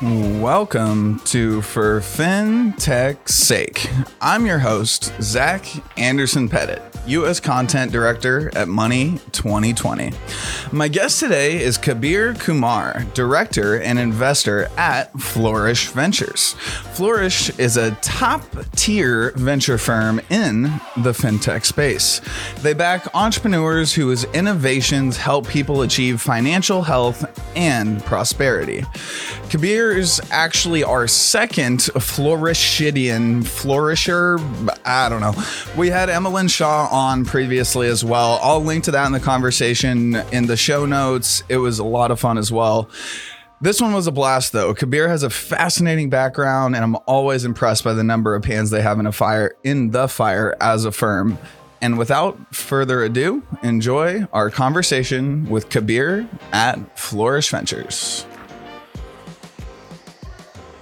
Welcome to For FinTech's Sake. I'm your host, Zach Anderson Pettit, U.S. Content Director at Money 2020. My guest today is Kabir Kumar, Director and Investor at Flourish Ventures. Flourish is a top tier venture firm in the fintech space. They back entrepreneurs whose innovations help people achieve financial health and prosperity. Kabir is actually our second Flourishidian flourisher. I don't know. We had Emmeline Shaw on previously as well. I'll link to that in the conversation in the show notes. It was a lot of fun as well. This one was a blast, though. Kabir has a fascinating background, and I'm always impressed by the number of hands they have in a fire in the fire as a firm. And without further ado, enjoy our conversation with Kabir at Flourish Ventures.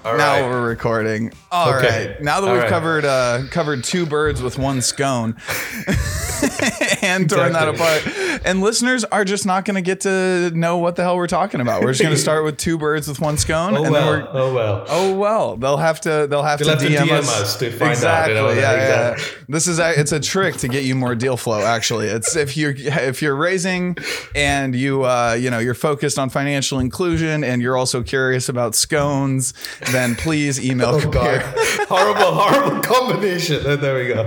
All now right. we're recording. All right. Okay. Now that All we've right. covered uh, covered two birds with one scone and torn that apart, and listeners are just not going to get to know what the hell we're talking about. We're just going to start with two birds with one scone, Oh and well. then we're oh well. Oh well, they'll have to they'll have to have to DM, DM us to find out, exactly. you know, yeah, yeah. exactly. This is a, it's a trick to get you more deal flow. Actually, it's if you're if you're raising and you uh, you know you're focused on financial inclusion and you're also curious about scones, then please email Oh god. horrible, horrible combination. There we go.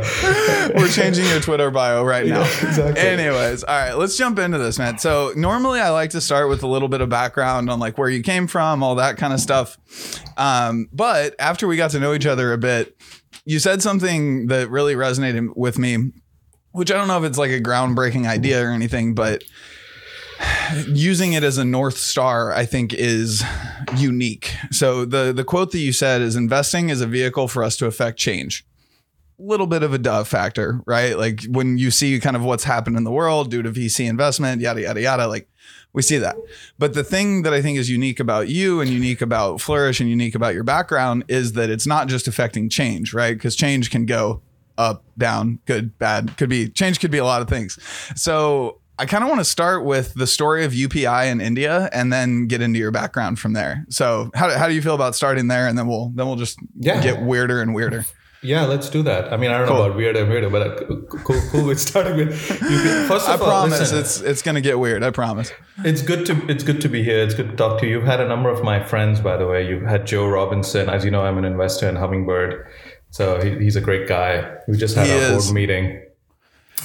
We're changing your Twitter bio right now. Exactly. Anyways, all right, let's jump into this, man. So normally I like to start with a little bit of background on like where you came from, all that kind of stuff. Um, but after we got to know each other a bit, you said something that really resonated with me, which I don't know if it's like a groundbreaking idea or anything, but using it as a north star i think is unique so the the quote that you said is investing is a vehicle for us to affect change little bit of a dove factor right? Like when you see kind of what's happened in the world due to vc investment yada yada yada like we see that. But the thing that i think is unique about you and unique about flourish and unique about your background is that it's not just affecting change right? Because change can go up down good bad could be change could be a lot of things. So i kind of want to start with the story of upi in india and then get into your background from there. So how, how do you feel about starting there? And then we'll then we'll just Yeah. get weirder and weirder Yeah, let's do that. I mean, I don't know about weird and weirder, but uh, cool, cool. We're starting with. You can, first i of all, promise listen, it's it's gonna get weird i promise It's good to it's good to be here. It's good to talk to you. You've had a number of my friends, by the way. You've had Joe Robinson. As you know, I'm an investor in Hummingbird, so he, he's a great guy. We just had He our is. board meeting,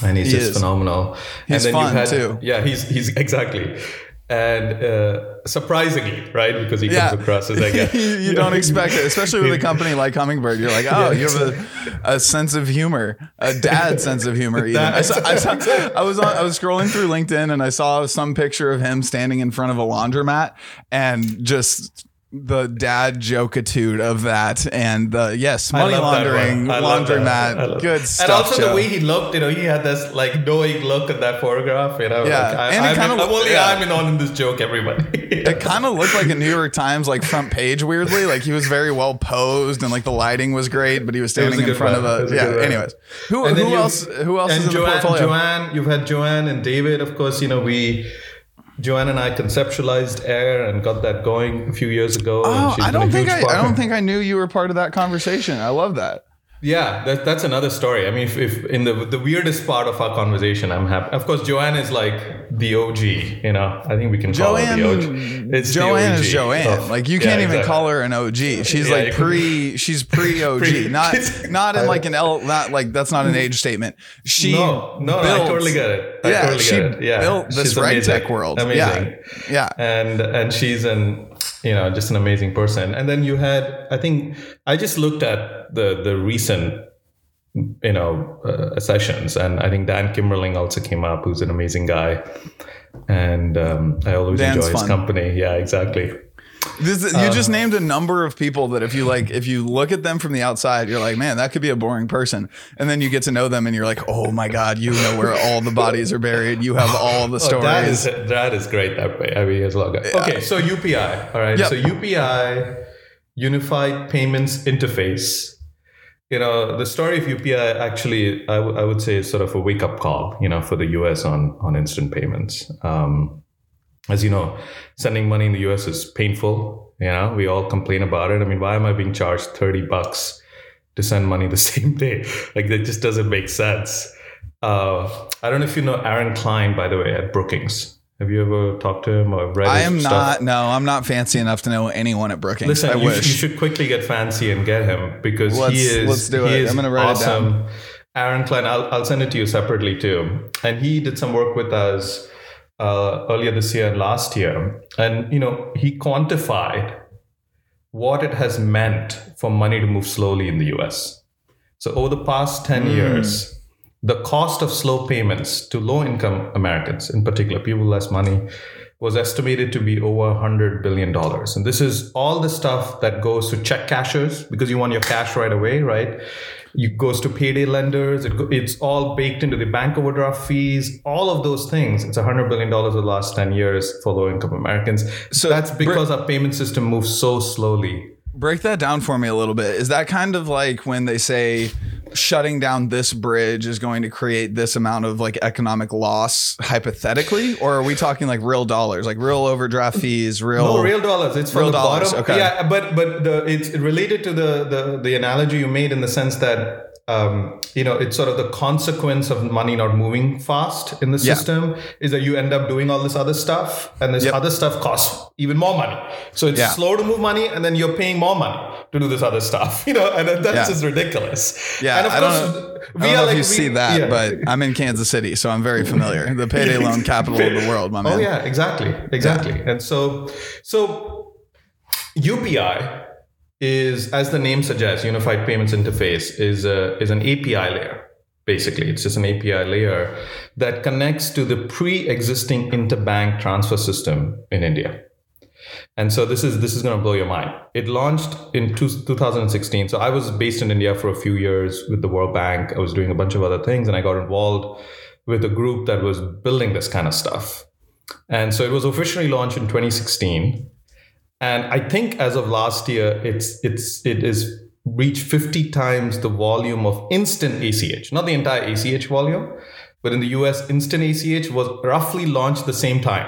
and he's He just is. phenomenal. He's and fun, you've had, too. Yeah, he's he's exactly. And uh, surprisingly, right? Because he Yeah. comes across as like a, you, you don't expect it, especially with a company like Hummingbird. You're like, oh, Yeah, you have a, a sense of humor, a dad sense of humor. Even. I, saw, I, saw, I was on, I was scrolling through LinkedIn and I saw some picture of him standing in front of a laundromat and just the dad jokitude of that and the yes money love that laundering one. I love that. I laundromat love- good And stuff. also the way he looked, you know, he had this like knowing look at that photograph. You know, Yeah. like, I, And it I'm, kinda- I'm only yeah. I'm in on in this joke. Everybody. it kind of looked like a New York Times like front page weirdly. Like he was very well posed and like the lighting was great, but he was was standing in front one. It of a a yeah. good one. Anyways, who who else who else and is in Joanne, the portfolio? Joanne, you've had Joanne and David. Of course, you know we. Joanne and I conceptualized Air and got that going a few years ago. and Oh, I don't think I, I don't think I knew you were part of that conversation. I love that. Yeah, that, that's another story. I mean, if, if in the the weirdest part of our conversation, I'm happy. Of course, Joanne is like the OG. You know, I think we can call her the OG. Joanne, the Joanne is Joanne. of- like you yeah, can't even exactly. call her an OG. She's Yeah, like pre. She's pre OG. Not not in like an L. Not like that's not an age statement. She No, no, I built- totally get it. I yeah, totally she get it. Yeah, built this She's reg amazing. tech world. Amazing. Yeah, yeah. and and she's an you know just an amazing person. And then you had i think i just looked at the the recent you know uh, sessions and i think dan Kimerling also came up who's an amazing guy. And um, i always Dan's enjoy his fun. company. Yeah exactly This, you Uh, just named a number of people that if you like, if you look at them from the outside, you're like, man, that could be a boring person. And then you get to know them, and you're like, oh my god, you know where all the bodies are buried. You have all the Oh, that is stories. that is great that way. I mean, it's a lot. Okay, so UPI. All right. Yep. So UPI, Unified Payments Interface. You know, the story of UPI actually, I, w- I would say, is sort of a wake up call. You know, for the US on on instant payments. Um, as you know, sending money in the US is painful. You know, we all complain about it. I mean, why am I being charged 30 bucks to send money the same day? Like, that just doesn't make sense. Uh, I don't know if you know Aaron Klein, by the way, at Brookings. Have you ever talked to him or read I am stuff? not. No, I'm not fancy enough to know anyone at Brookings. Listen, I you, wish. you should quickly get fancy and get him because Let's- he is. let's do it. I'm gonna write it down. Aaron Klein, I'll, I'll send it to you separately too. And he did some work with us uh, earlier this year and last year, and you know he quantified what it has meant for money to move slowly in the U.S. So over the past ten Hmm. years, the cost of slow payments to low-income Americans, in particular, people with less money, was estimated to be over $100 billion. And this is all the stuff that goes to check cashers because you want your cash right away, right? It goes to payday lenders. It go, it's all baked into the bank overdraft fees, all of those things. It's $100 billion over the last 10 years for low income Americans. So that's because our payment system moves so slowly. Break that down for me a little bit. Is that kind of like when they say shutting down this bridge is going to create this amount of like economic loss hypothetically? Or are we talking like real dollars, like real overdraft fees, real. No real dollars. It's from Real the dollars, bottom. okay. Yeah, but but the it's related to the the the analogy you made in the sense that um, you know it's sort of the consequence of money not moving fast in the Yeah. system is that you end up doing all this other stuff, and this Yep. other stuff costs even more money. So it's Yeah. slow to move money, and then you're paying more money to do this other stuff. You know, and that's Yeah. just ridiculous. Yeah, and of I don't course, know, I don't know if you we- see that, but I'm in Kansas City, so I'm very familiar. The payday loan capital of the world, my man. Oh yeah, exactly, exactly. And so, so UPI is, as the name suggests, Unified Payments Interface is a, is an API layer. Basically, it's just an API layer that connects to the pre-existing interbank transfer system in India. And so this is this is going to blow your mind. It launched in two, 2016. So I was based in India for a few years with the World Bank. I was doing a bunch of other things, and I got involved with a group that was building this kind of stuff. And so it was officially launched in 2016. And I think as of last year, it's it's it is reached 50 times the volume of instant ACH, not the entire ACH volume, but in the US, instant ACH was roughly launched the same time.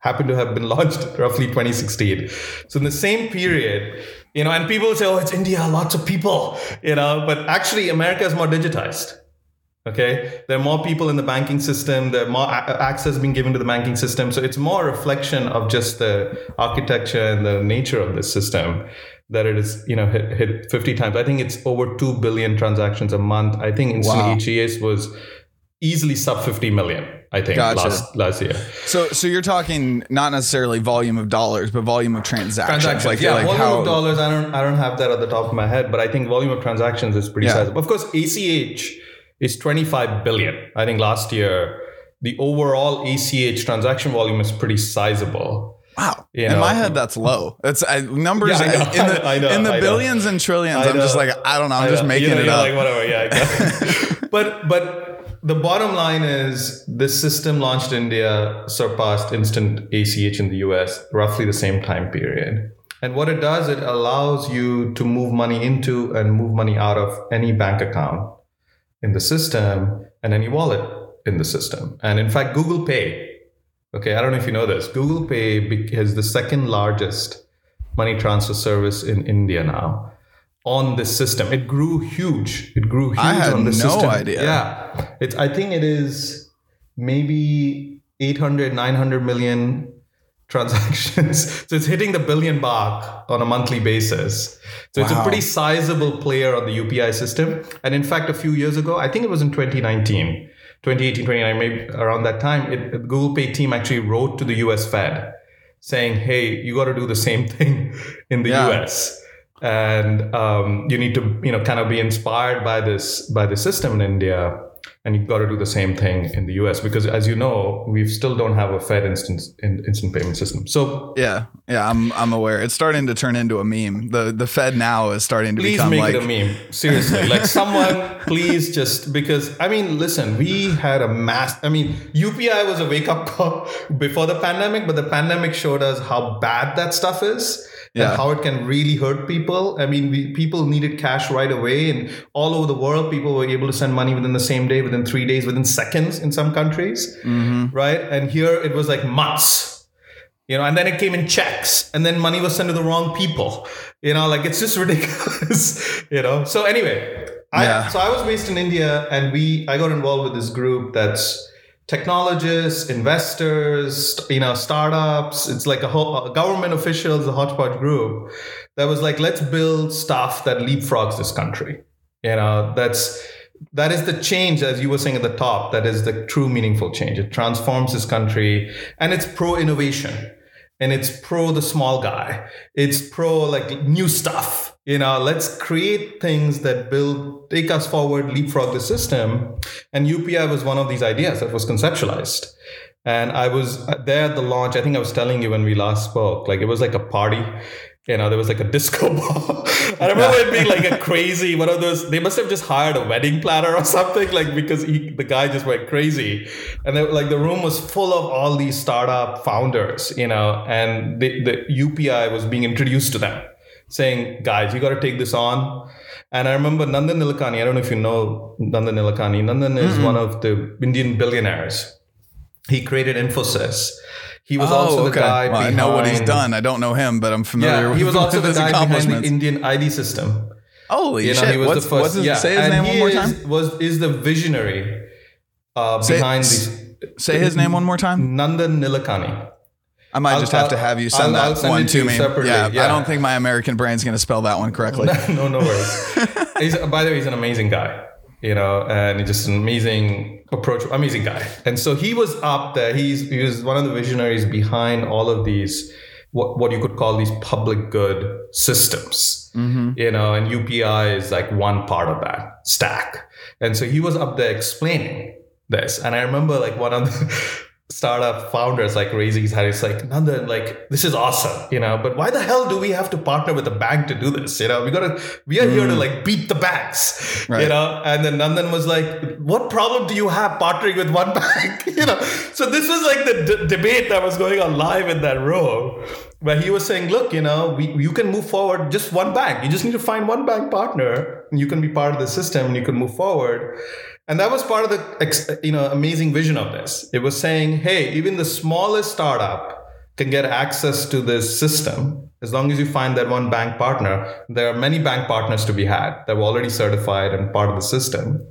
Happened to have been launched roughly 2016. So in the same period, you know, and people say, oh, it's India, lots of people, you know, but actually America is more digitized. Okay, there are more people in the banking system. There are more a- access being given to the banking system. So it's more a reflection of just the architecture and the nature of this system that it is, you know, hit, hit 50 times. I think it's over 2 billion transactions a month. I think instant Wow. ACH was easily sub 50 million, I think, Gotcha. last, last year. So, so you're talking not necessarily volume of dollars, but volume of transactions. transactions. Like, yeah, like volume how, of dollars. I don't. I don't have that at the top of my head, but I think volume of transactions is pretty Yeah. sizable. Of course, ACH is 25 billion. I think last year the overall ACH transaction volume is pretty sizable. Wow. You in know? my head, that's low. It's I, numbers Yeah, I know, in the, I know, in the I know. billions and trillions. I I'm just like, I don't know. I'm I just making You know, it you're up. Like whatever. Yeah. exactly. but but the bottom line is this system launched in India surpassed instant ACH in the US roughly the same time period. And what it does, it allows you to move money into and move money out of any bank account in the system and any wallet in the system. And in fact, Google Pay, okay, I don't know if you know this, Google Pay is the second largest money transfer service in India now on this system. It grew huge. It grew huge I had on this no system. idea. Yeah. It's I think it is maybe 800 900 million transactions. so it's hitting the billion mark on a monthly basis. So it's a pretty sizable player on the UPI system. And in fact, a few years ago, I think it was in 2019, 2018, 2019, maybe around that time, it, the Google Pay team actually wrote to the US Fed saying, hey, you got to do the same thing in the Yeah. US. And um, you need to, you know, kind of be inspired by this by the system in India, and you've got to do the same thing in the US because, as you know, we still don't have a Fed instant in, instant payment system. So yeah, yeah. I'm I'm aware. It's starting to turn into a meme. The the Fed now is starting to please become make like it a meme seriously like someone please just because i mean listen we had a mass i mean upi was a wake-up call before the pandemic but the pandemic showed us how bad that stuff is Yeah. and how it can really hurt people i mean we, people needed cash right away and all over the world people were able to send money within the same day within three days within seconds in some countries Mhm. right and here it was like months you know, and then it came in checks, and then money was sent to the wrong people. You know, like it's just ridiculous. you know. So anyway, Yeah. I, so I was based in India, and we I got involved with this group that's technologists, investors, you know, startups. It's like a whole government officials, a hodgepodge group that was like, let's build stuff that leapfrogs this country. You know, that's that is the change, as you were saying at the top. That is the true meaningful change. It transforms this country, and it's pro innovation, and it's pro the small guy. It's pro like new stuff. You know, let's create things that build, take us forward, leapfrog the system. And UPI was one of these ideas that was conceptualized. And I was uh, there at the launch. I think I was telling you when we last spoke. Like it was like a party. You know, there was like a disco ball. I remember it being like a crazy one of those. They must have just hired a wedding planner or something, like because he, the guy just went crazy, and then, like the room was full of all these startup founders. You know, and the, the UPI was being introduced to them, saying, "Guys, you got to take this on." And I remember Nandan Nilekani. I don't know if you know Nandan Nilekani. Nandan is one of the Indian billionaires. He created Infosys. He was also the guy. Oh, Well, I know what he's done. I don't know him, but I'm familiar Yeah, with he was also the guy behind the. Indian ID system. Holy You know, shit! he was what's, the first. what's his, yeah, say his and name one more is, time. Was is the visionary uh, Say- behind Say his name one more time. Nandan Nilekani. I might I'll- just have to I'll- have you send I'll- that one to to me. separately, Yeah, I don't think my American brain's going to spell that one correctly. no, no worries. he's, by the way, he's an amazing guy. You know, and he's just an amazing approach, amazing guy. And so he was up there. He's he was one of the visionaries behind all of these what what you could call these public good systems. Mm-hmm. You know, and UPI is like one part of that stack. And so he was up there explaining this. And I remember like one of the startup founders like raising his hand. It's like, Nandan, like this is awesome, you know, but why the hell do we have to partner with a bank to do this? You know, we gotta we are here to mm. like beat the banks. You know, and then Nandan was like, What problem do you have partnering with one bank? you know. So this was like the d- debate that was going on live in that room. Where he was saying, look, you know, we, you can move forward just one bank. You just need to find one bank partner. And you can be part of the system and you can move forward. And that was part of the you know amazing vision of this. It was saying, hey, even the smallest startup can get access to this system as long as you find that one bank partner. There are many bank partners to be had that were already certified and part of the system.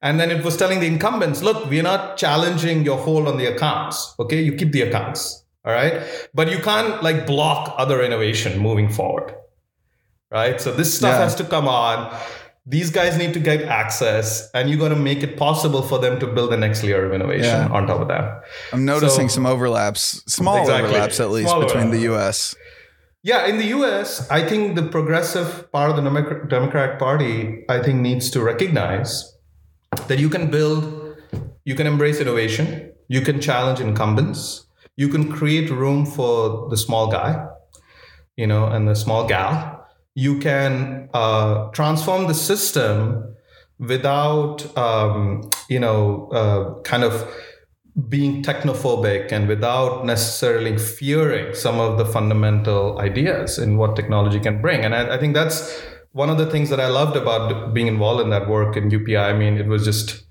And then it was telling the incumbents, look, we're not challenging your hold on the accounts. Okay, you keep the accounts. All right. But you can't like block other innovation moving forward. Right. So this stuff Yeah. has to come on. These guys need to get access, and you got to make it possible for them to build the next layer of innovation Yeah. on top of that. I'm noticing So- some overlaps, small Exactly. overlaps at least Small between the. U.S. Yeah, in the US, I think the progressive part of the Democratic Party, I think, needs to recognize that you can build, you can embrace innovation, you can challenge incumbents, you can create room for the small guy, you know, and the small gal. You can uh, transform the system without, um, you know, uh, kind of being technophobic and without necessarily fearing some of the fundamental ideas in what technology can bring. And I, I think that's one of the things that I loved about being involved in that work in UPI. I mean, it was just,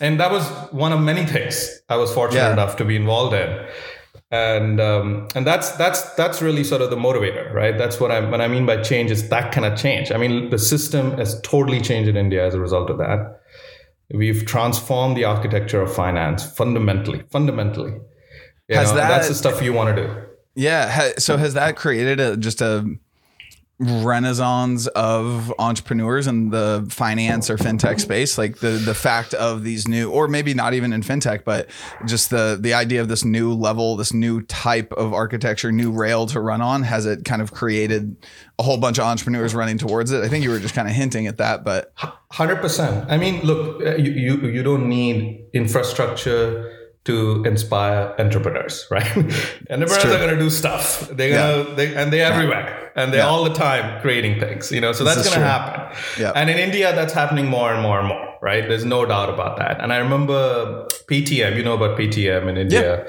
and that was one of many things I was fortunate Yeah. enough to be involved in. And um, and that's that's that's really sort of the motivator, right? That's what I when I mean by change is that kind of change. I mean, the system has totally changed in India as a result of that. We've transformed the architecture of finance fundamentally. Fundamentally, You Has know, that- that's the stuff you want to do. Yeah. So has that created a, just a renaissance of entrepreneurs in the finance or fintech space? Like the the fact of these new, or maybe not even in fintech, but just the the idea of this new level, this new type of architecture, new rail to run on. Has it kind of created a whole bunch of entrepreneurs running towards it? I think you were just kind of hinting at that, but Hundred percent. I mean, look, uh, you, you you don't need infrastructure to inspire entrepreneurs, right? entrepreneurs are going to do stuff. They're gonna, they, and they're everywhere, and they're Yeah. all the time creating things. You know, so that's going to happen. Yeah. And in India, that's happening more and more and more, right? There's no doubt about that. And I remember Paytm. You know about Paytm in India.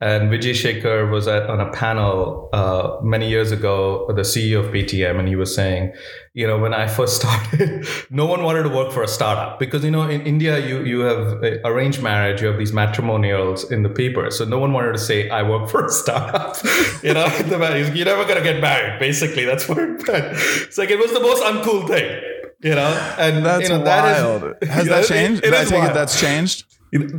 And Vijay Shekhar was at, on a panel uh, many years ago, the CEO of Paytm, and he was saying, you know, when I first started, no one wanted to work for a startup because, you know, in India, you, you have arranged marriage, you have these matrimonials in the paper. So no one wanted to say, I work for a startup. you know, you're never going to get married. Basically, that's what it meant. It's like it was the most uncool thing. You know, and that's you know, wild. That is, Has that changed? It, it I think wild. that's changed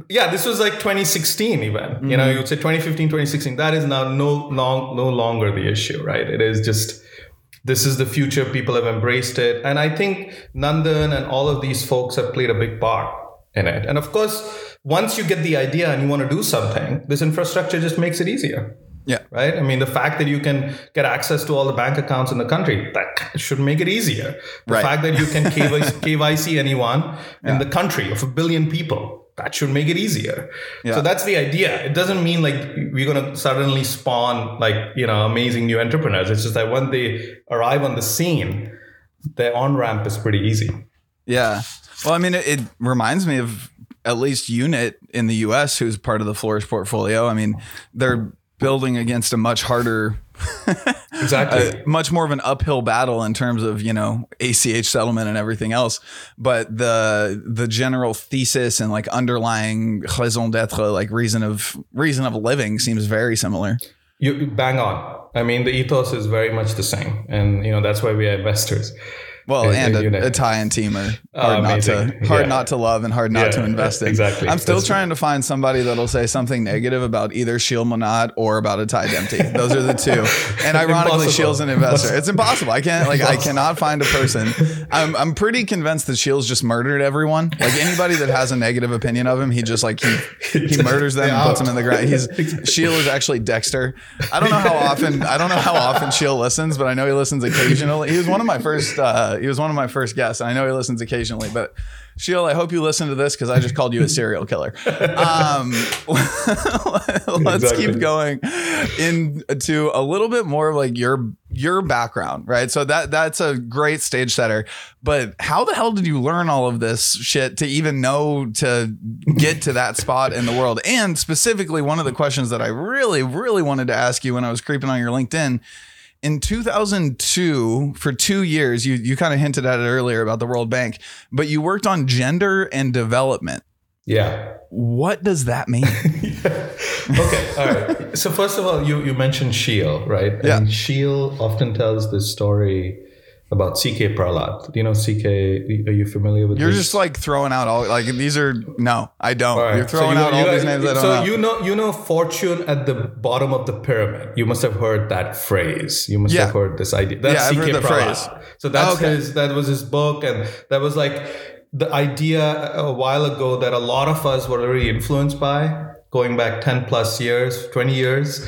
yeah this was like 2016 even mm-hmm. you know mm-hmm. you would say 2015 2016 that is now no long no longer the issue right it is just this is the future people have embraced it and i think nandan and all of these folks have played a big part in it and of course once you get the idea and you want to do something this infrastructure just makes it easier yeah. Right. I mean, the fact that you can get access to all the bank accounts in the country, that should make it easier. The right. fact that you can KYC, KYC anyone yeah. in the country of a billion people, that should make it easier. Yeah. So that's the idea. It doesn't mean like we're going to suddenly spawn like, you know, amazing new entrepreneurs. It's just that when they arrive on the scene, their on ramp is pretty easy. Yeah. Well, I mean, it, it, reminds me of at least Unit in the US, who's part of the Flourish portfolio. I mean, they're building against a much harder exactly. Uh, much more of an uphill battle in terms of you know ACH settlement and everything else. But the the general thesis and like underlying raison d'être like reason of reason of living seems very similar. You bang on. I mean the ethos is very much the same. And you know that's why we are investors well, and a, Italian team are oh, hard, not to, hard yeah. not to love and hard not yeah, to invest in. Exactly. I'm still That's trying true. to find somebody that'll say something negative about either Sheel Mohnot or about Itai Damti. Those are the two. And ironically, Sheel's an investor. It's impossible. I can't like impossible. I cannot find a person. I'm I'm pretty convinced that Sheel's just murdered everyone. Like anybody that has a negative opinion of him, he just like he he murders them and puts them in the ground. He's Sheel is actually Dexter. I don't know how often I don't know how often Sheel listens, but I know he listens occasionally. He was one of my first. Uh, he was one of my first guests. And I know he listens occasionally, but Sheel, I hope you listen to this because I just called you a serial killer. Um, let's exactly. keep going into a little bit more of like your your background, right? So that that's a great stage setter. But how the hell did you learn all of this shit to even know to get to that spot in the world? And specifically, one of the questions that I really, really wanted to ask you when I was creeping on your LinkedIn in 2002 for two years you, you kind of hinted at it earlier about the world bank but you worked on gender and development. Yeah. What does that mean? Yeah. okay all right. So first of all you, you mentioned sheel right? Yeah. and sheel often tells this story about CK Prahalad. Do you know CK? Are you familiar with? You're just like throwing out all like these are no, I don't. Right. You're throwing so you, out all these names. I don't so know. you know, you know, fortune at the bottom of the pyramid. You must have heard that phrase. You must yeah. have heard this idea. That's yeah, CK I've heard the Prahalad. phrase. So that's okay. his. That was his book, and that was like the idea a while ago that a lot of us were already influenced by going back 10 plus years 20 years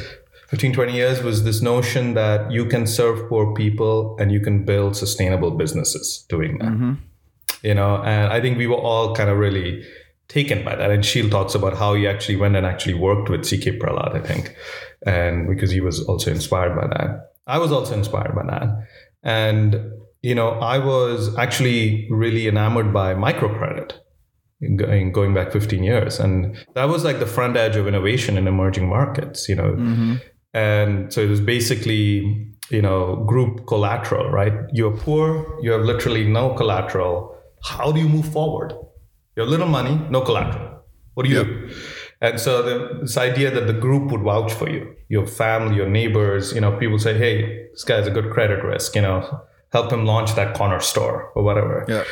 15 20 years was this notion that you can serve poor people and you can build sustainable businesses doing that. Mm-hmm. you know and i think we were all kind of really taken by that. And Sheel talks about how he actually went and actually worked with ck prahalad i think. And because he was also inspired by that. I was also inspired by that. And you know i was actually really enamored by microcredit going back 15 years. And that was like the front edge of innovation in emerging markets you know. Mm-hmm. And so it was basically, you know, group collateral, right? You're poor, you have literally no collateral. How do you move forward? You have little money, no collateral. What do you yep. do? And so the, this idea that the group would vouch for you, your family, your neighbors, you know, people say, hey, this guy's a good credit risk, you know, help him launch that corner store or whatever. Yeah.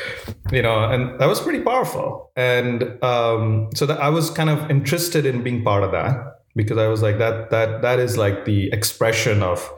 You know, and that was pretty powerful. And um, so that I was kind of interested in being part of that because I was like that that that is like the expression of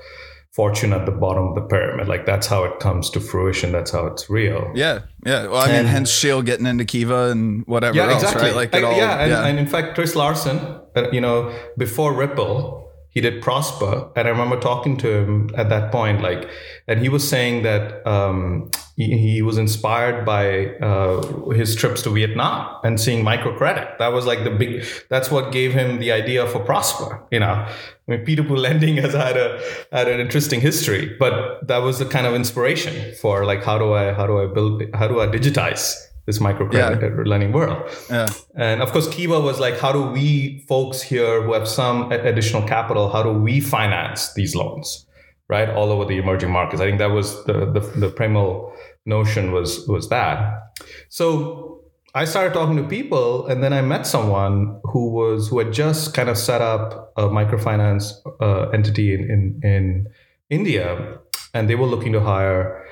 fortune at the bottom of the pyramid. Like that's how it comes to fruition. That's how it's real. Yeah, yeah. Well, I and, mean, hence Sheel getting into Kiva and whatever yeah, else, exactly. right? Like it all, yeah, and, yeah. and in fact, Chris Larsen, uh, you know, before Ripple, he did Prosper, and I remember talking to him at that point, like, and he was saying that um, he, he, was inspired by uh, his trips to Vietnam and seeing microcredit. That was like the big. That's what gave him the idea for Prosper. You know, I mean, P2P lending has had a had an interesting history, but that was the kind of inspiration for like how do I how do I build how do I digitize this microcredit Yeah. lending world. Yeah. And of course, Kiva was like, how do we folks here who have some additional capital, how do we finance these loans, right, all over the emerging markets? I think that was the the, the primal notion was was that. So I started talking to people, and then I met someone who was who had just kind of set up a microfinance uh, entity in, in in India, and they were looking to hire.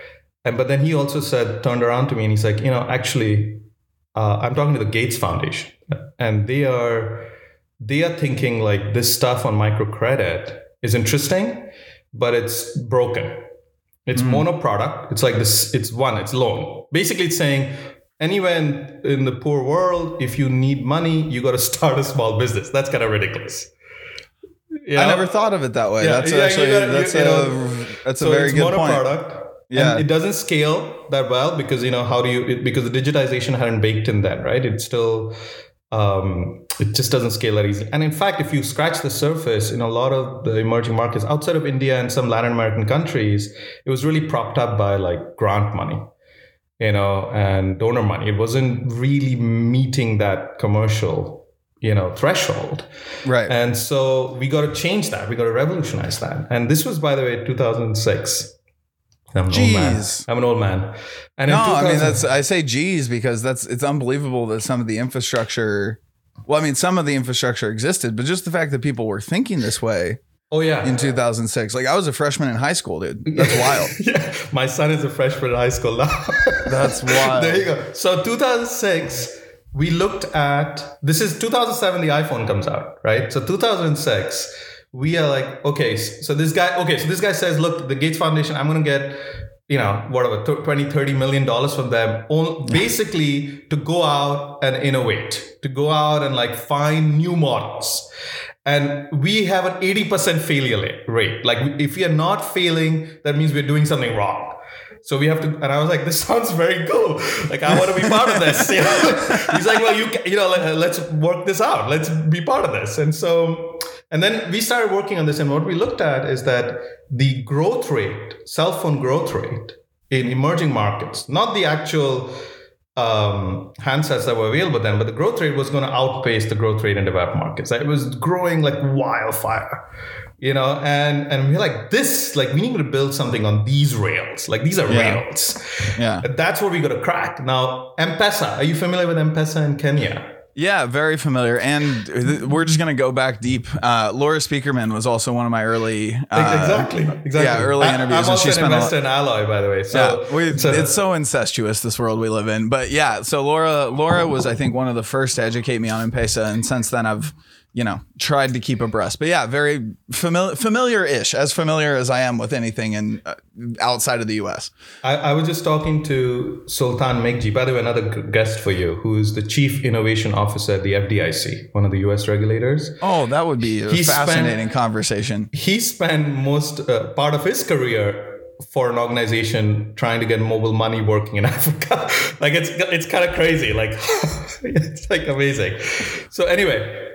And but then he also said, turned around to me, and he's like, you know, actually, uh, I'm talking to the Gates Foundation, and they are they are thinking like this stuff on microcredit is interesting, but it's broken. It's hmm. mono product. It's like this. It's one. It's loan. Basically, it's saying anywhere in, in the poor world, if you need money, you got to start a small business. That's kind of ridiculous. You I never thought of it that way. Yeah, that's yeah, actually gotta- that's you a know, that's a so very good point. product. Yeah. And it doesn't scale that well because you know how do you it, because the digitization hadn't baked in then, right? It's still um, it just doesn't scale that easily. And in fact, if you scratch the surface in a lot of the emerging markets outside of India and some Latin American countries, it was really propped up by like grant money, you know, and donor money. It wasn't really meeting that commercial, you know, threshold. Right. And so we got to change that. We got to revolutionize that. And this was, by the way, 2006. I'm an old man. I'm an old man. And no, I mean that's I say geez because that's it's unbelievable that some of the infrastructure well, I mean some of the infrastructure existed, but just the fact that people were thinking this way oh yeah, in 2006. Like I was a freshman in high school, dude. That's wild. yeah, my son is a freshman in high school now. That's wild. there you go. So 2006, we looked at this is 2007. The iPhone comes out, right? So 2006, we are like, okay, so this guy, okay, so this guy says, look, the Gates Foundation, I'm gonna get, you know, whatever, th- 20, 30 million dollars from them, basically to go out and innovate, to go out and like find new models. And we have an 80% failure rate. Like if we are not failing, that means we're doing something wrong. So we have to, and I was like, this sounds very cool. Like I want to be part of this. You know? He's like, well, you, you know, let, let's work this out. Let's be part of this. And so, and then we started working on this. And what we looked at is that the growth rate, cell phone growth rate in emerging markets, not the actual um, handsets that were available then, but the growth rate was going to outpace the growth rate in developed markets. It was growing like wildfire, you know, and and we're like this, like we need to build something on these rails. Like these are Yeah. rails. Yeah. That's what we got to crack. Now, M-Pesa. Are you familiar with M-Pesa in Kenya? Yeah, very familiar. And th- we're just going to go back deep. Uh, Laura Spiekerman was also one of my early uh, exactly. Exactly. yeah, early I- interviews, I'm and also she an spent a lot- investor in Alloy, by the way. So, yeah, we, so- it's so incestuous this world we live in. But yeah, so Laura, Laura was I think one of the first to educate me on M-Pesa, and since then I've you know tried to keep abreast. But yeah, very familiar, familiar-ish, as familiar as I am with anything in uh, outside of the U.S. I, I was just talking to Sultan Meghji, by the way, another guest for you, who is the chief innovation officer at the FDIC, one of the US regulators. Oh, that would be a He spent- fascinating conversation. He spent most uh, part of his career for an organization trying to get mobile money working in Africa. like it's it's kind of crazy. Like it's like amazing. So anyway,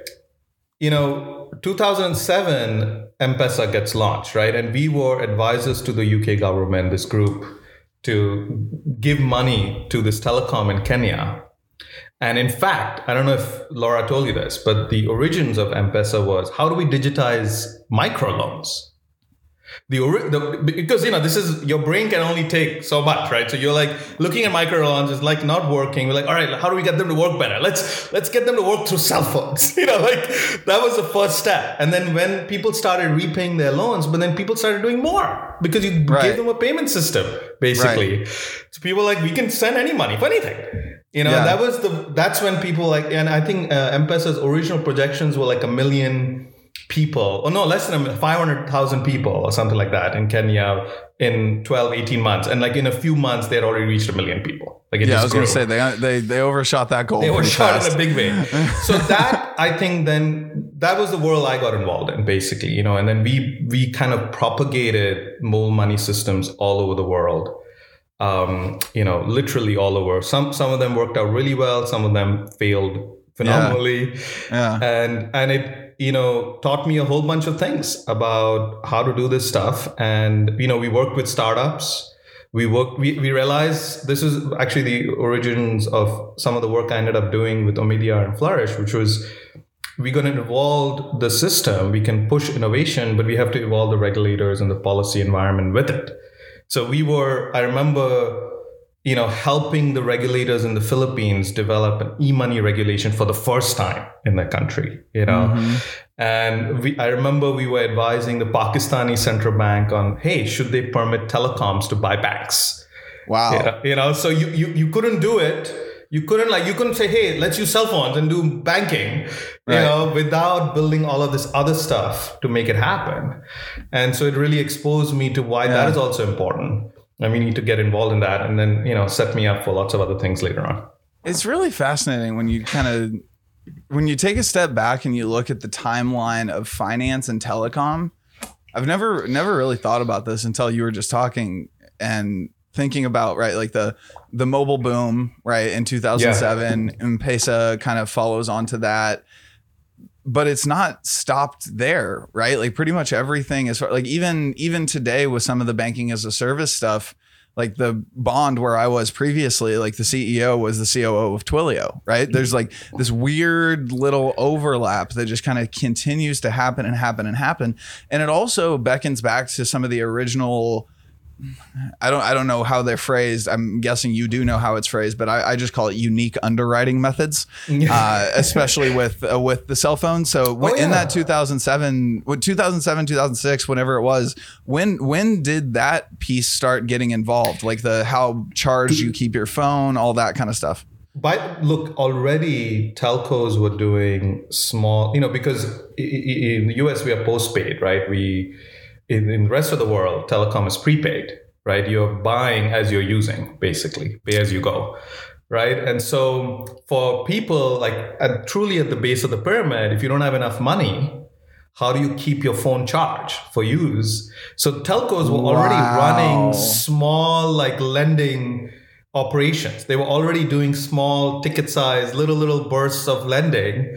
you know, 2007, M-Pesa gets launched, right? And we were advisors to the UK government, this group, to give money to this telecom in Kenya. And in fact, I don't know if Laura told you this, but the origins of M-Pesa was how do we digitize microloans? The, the because you know this is your brain can only take so much, right? So you're like looking at microloans, it's like not working. We're like, all right, how do we get them to work better? Let's let's get them to work through cell phones. You know, like that was the first step. And then when people started repaying their loans, but then people started doing more because you Right. gave them a payment system, basically. So people were like we can send any money for anything. You know, Yeah. that was the that's when people like, and I think uh, M-Pesa's original projections were like a million people, or no, less than a- 500,000 people or something like that in Kenya in 12, 18 months. And like in a few months, they had already reached a million people. Like it Yeah, I was going to say they they they overshot that goal. They were shot fast. in a big way. So that I think then that was the world I got involved in basically, you know, and then we we kind of propagated mobile money systems all over the world. Um, you know, literally all over. Some some of them worked out really well, some of them failed phenomenally. Yeah. And and it you know taught me a whole bunch of things about how to do this stuff. And you know we worked with startups. We worked we, we realized this is actually the origins of some of the work i ended up doing with omidyar and flourish which was we're going to evolve the system. We can push innovation but we have to evolve the regulators and the policy environment with it. So we were i remember you know helping the regulators in the philippines develop an e-money regulation for the first time in the country you know mm-hmm. and we, i remember we were advising the pakistani central bank on hey should they permit telecoms to buy banks wow you know, you know so you, you you couldn't do it you couldn't like you couldn't say hey let's use cell phones and do banking you right. know without building all of this other stuff to make it happen and so it really exposed me to why yeah. that is also important and we need to get involved in that and then you know set me up for lots of other things later on. It's really fascinating when you kind of when you take a step back and you look at the timeline of finance and telecom. I've never never really thought about this until you were just talking and thinking about right like the the mobile boom right in 2007 yeah. M-Pesa kind of follows onto that but it's not stopped there right like pretty much everything is like even even today with some of the banking as a service stuff like the bond where I was previously, like the CEO was the COO of Twilio, right? There's like this weird little overlap that just kind of continues to happen and happen and happen. And it also beckons back to some of the original I don't I don't know how they're phrased. I'm guessing you do know how it's phrased, but I, I just call it unique underwriting methods, uh, especially with uh, with the cell phone. So oh, in that 2007, 2007, 2006, whenever it was, when when did that piece start getting involved? Like the how charged you keep your phone, all that kind of stuff. But look, already telcos were doing small, you know, because in the US we are postpaid, right? We in, in the rest of the world, telecom is prepaid, right? You're buying as you're using, basically, pay as you go, right? And so for people like at, truly at the base of the pyramid, if you don't have enough money, how do you keep your phone charged for use? So telcos were already wow. running small like lending operations. They were already doing small ticket size, little little bursts of lending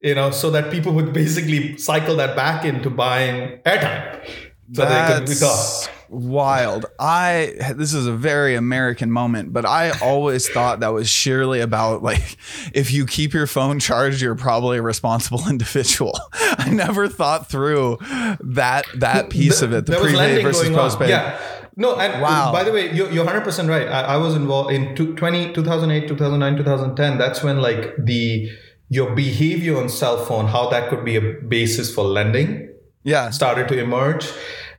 you know, so that people would basically cycle that back into buying airtime. So That's they could be wild. I this is a very American moment, but I always thought that was sheerly about like if you keep your phone charged, you're probably a responsible individual. I never thought through that that piece of it, the prepaid versus postpaid. Yeah. No, and wow. by the way, you're, you're 100% right. I, I was involved in 20, 2008, 2009, 2010. That's when like the your behavior on cell phone, how that could be a basis for lending, yeah, started to emerge.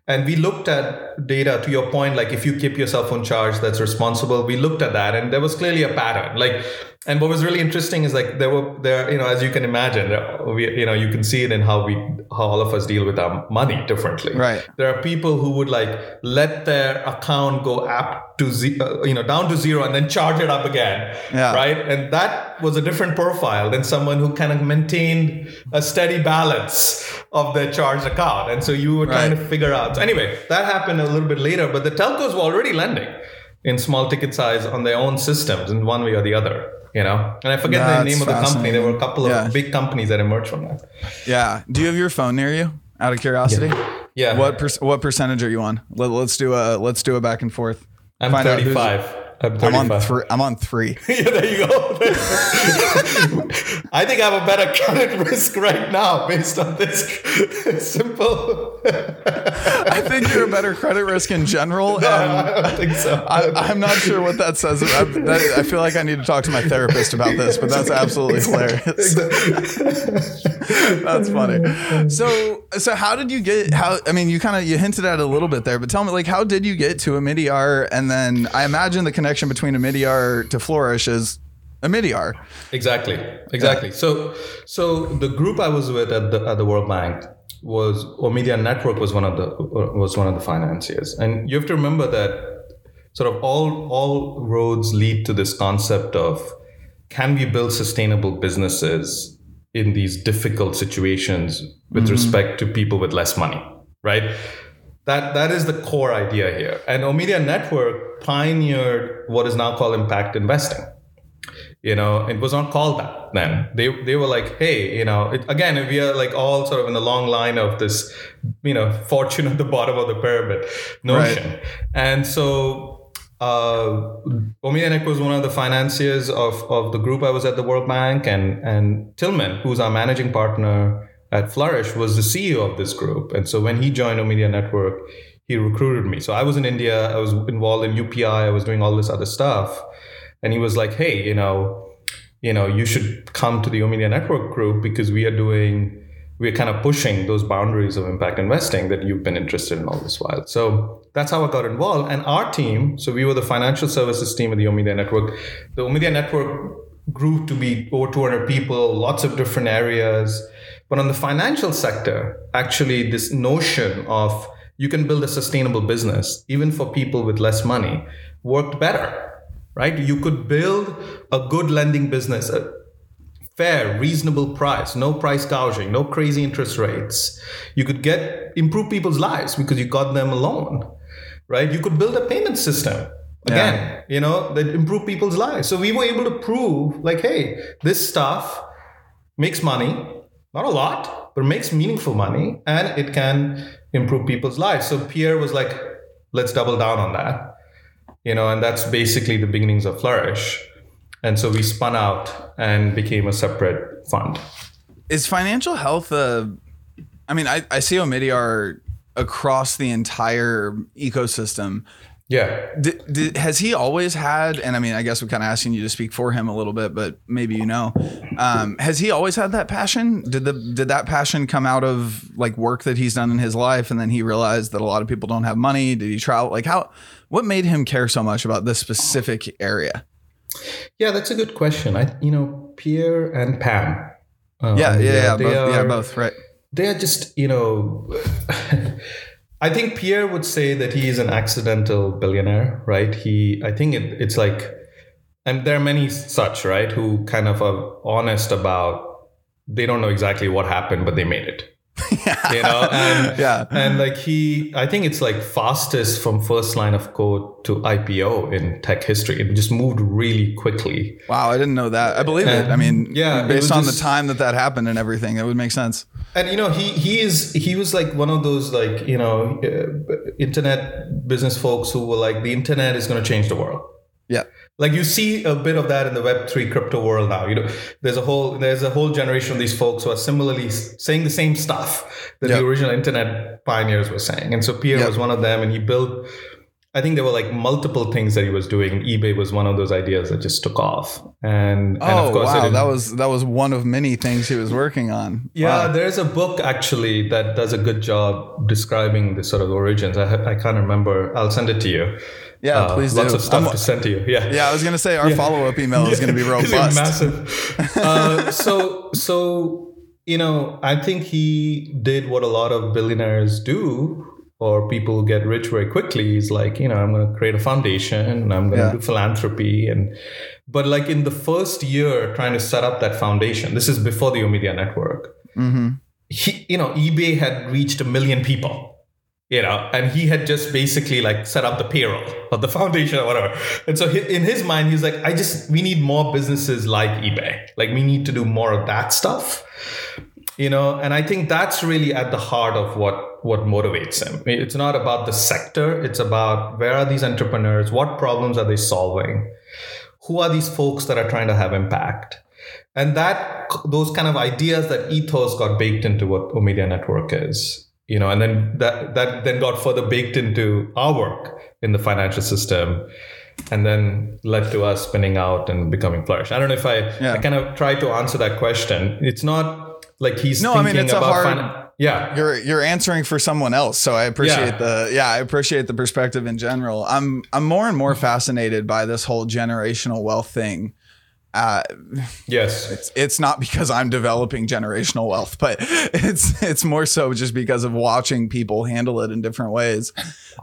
And we looked at data to your point, like if you keep your cell phone charged, that's responsible. We looked at that, and there was clearly a pattern. Like and what was really interesting is like there were there you know as you can imagine we, you know you can see it in how we how all of us deal with our money differently. Right. There are people who would like let their account go up to uh, you know down to zero and then charge it up again. Yeah. right? And that was a different profile than someone who kind of maintained a steady balance of their charged account. And so you were trying to figure out. So anyway that happened a little bit later but the telcos were already lending in small ticket size on their own systems in one way or the other you know? And i forget That's the name of the company. There were a couple of yeah. big companies that emerged from that. Yeah. Do you have your phone near you out of curiosity? Yeah, yeah. what per- what percentage are you on? Let, us do a let's do a back and forth. I'm Find 35 I'm, I'm, on three. I'm on three. yeah, there you go. I think I have a better credit risk right now based on this simple. I think you're a better credit risk in general. No, I don't think so. I, am not sure what that says. I, that, I, feel like I need to talk to my therapist about this, but that's absolutely exactly. hilarious. That's funny. So, so how did you get? How I mean, you kind of you hinted at it a little bit there, but tell me, like, how did you get to Omidyar? And then I imagine the connection connection between Omidyar to Flourish is Omidyar. Exactly, exactly. Yeah. So, so the group I was with at the at the World Bank was Omidyar Network was one of the was one of the financiers, and you have to remember that sort of all all roads lead to this concept of can we build sustainable businesses in these difficult situations with mm-hmm. respect to people with less money, right? That that is the core idea here. And Omidyar Network pioneered what is now called impact investing. You know, it was not called that then. They they were like, hey, you know, it, again, we are like all sort of in the long line of this, you know, fortune at the bottom of the pyramid notion. Right. And so uh, Network was one of the financiers of, of the group I was at the World Bank, and and Tilman, who's our managing partner at Flourish, was the CEO of this group. And so when he joined Omidyar Network, he recruited me. So I was in India, I was involved in UPI, I was doing all this other stuff, and he was like, "Hey, you know, you know, you should come to the Omidyar Network group because we are doing." We're kind of pushing those boundaries of impact investing that you've been interested in all this while. So that's how I got involved. And our team, so we were the financial services team of the Omidyar Network. The Omidyar Network grew to be over 200 people, lots of different areas. But on the financial sector, actually, this notion of you can build a sustainable business, even for people with less money, worked better, right? You could build a good lending business, a fair, reasonable price, no price gouging, no crazy interest rates. You could get improve people's lives because you got them a loan right? You could build a payment system again, yeah. you know, that improve people's lives. So we were able to prove, like, hey, this stuff makes money, not a lot, but makes meaningful money, and it can improve people's lives. So Pierre was like, let's double down on that, you know, and that's basically the beginnings of Flourish. And so we spun out and became a separate fund. Is financial health a I mean, I, I see Omidyar across the entire ecosystem. Yeah. Did, did, has he always had, and I mean, I guess we're kind of asking you to speak for him a little bit, but maybe you know, um, has he always had that passion? Did the did that passion come out of like work that he's done in his life, and then he realized that a lot of people don't have money? Did he travel? Like how? What made him care so much about this specific area? Yeah, that's a good question. I, you know, Pierre and Pam. Uh, yeah, yeah, yeah, both, are, yeah, both, right they're just you know i think pierre would say that he is an accidental billionaire right? He i think it, it's like and there are many such right who kind of are honest about they don't know exactly what happened but they made it yeah. you know? And yeah. and like he i think it's like fastest from first line of code to ipo in tech history. It just moved really quickly. Wow i didn't know that. I believe and, it. I mean yeah based on just, the time that that happened and everything it would make sense. And you know he he is he was like one of those like you know uh, internet business folks who were like the internet is going to change the world. Yeah like you see a bit of that in the web3 crypto world now you know there's a whole there's a whole generation of these folks who are similarly saying the same stuff that yep. the original internet pioneers were saying and so pierre yep. was one of them and he built I think there were like multiple things that he was doing. eBay was one of those ideas that just took off. And, oh, and of oh, course wow, that was that was one of many things he was working on. Yeah, wow. there's a book actually that does a good job describing the sort of origins. I I can't remember. I'll send it to you. Yeah, uh, please do. lots of stuff I'm, to send to you. Yeah, yeah. I was gonna say our yeah. follow up email is gonna be robust, massive. uh, so so you know, I think he did what a lot of billionaires do or people get rich very quickly is like you know i'm going to create a foundation and i'm going to yeah. do philanthropy and but like in the first year trying to set up that foundation this is before the omidyar network mm-hmm. he you know ebay had reached a million people you know and he had just basically like set up the payroll of the foundation or whatever. And so in his mind he's like i just we need more businesses like ebay. Like we need to do more of that stuff. You know and i think that's really at the heart of what what motivates him. It's not about the sector, it's about where are these entrepreneurs, what problems are they solving, who are these folks that are trying to have impact. And that those kind of ideas that ethos got baked into what Omidyar Network is, you know, and then that that then got further baked into our work in the financial system and then led to us spinning out and becoming flourish. I don't know if I, yeah. I kind of tried to answer that question. It's not like he's no, I mean it's a hard. Fin- yeah you're you're answering for someone else so i appreciate yeah. the yeah i appreciate the perspective in general i'm i'm more and more fascinated by this whole generational wealth thing uh, yes it's it's not because i'm developing generational wealth but it's it's more so just because of watching people handle it in different ways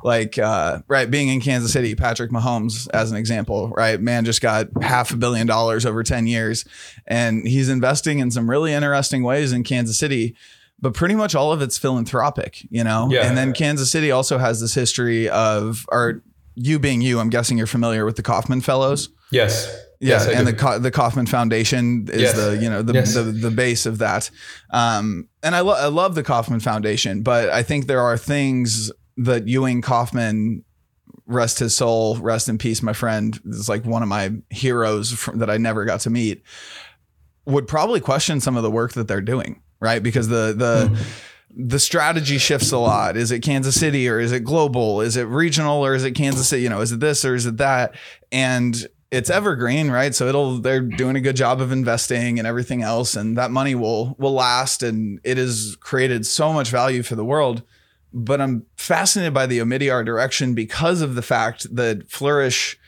like uh, right being in kansas city patrick mahomes as an example right man just got half a billion dollars over 10 years and he's investing in some really interesting ways in kansas city but pretty much all of it's philanthropic, you know? Yeah. And then Kansas City also has this history of, or you being you, I'm guessing you're familiar with the Kauffman Fellows. Yes. Yeah, yes, and the the Kauffman Foundation is yes. the you know the, yes. the the base of that, um, and I, lo- I love the Kauffman Foundation, but I think there are things that Ewing Kauffman rest his soul, rest in peace, my friend, is like one of my heroes from, that I never got to meet, would probably question some of the work that they're doing, right? Because the the mm-hmm. the strategy shifts a lot. Is it Kansas City or is it global? Is it regional or is it Kansas City? You know, is it this or is it that? And it's evergreen, right? So it'll they're doing a good job of investing and everything else, and that money will will last, and it has created so much value for the world. But I'm fascinated by the Omidyar direction because of the fact that Flourish.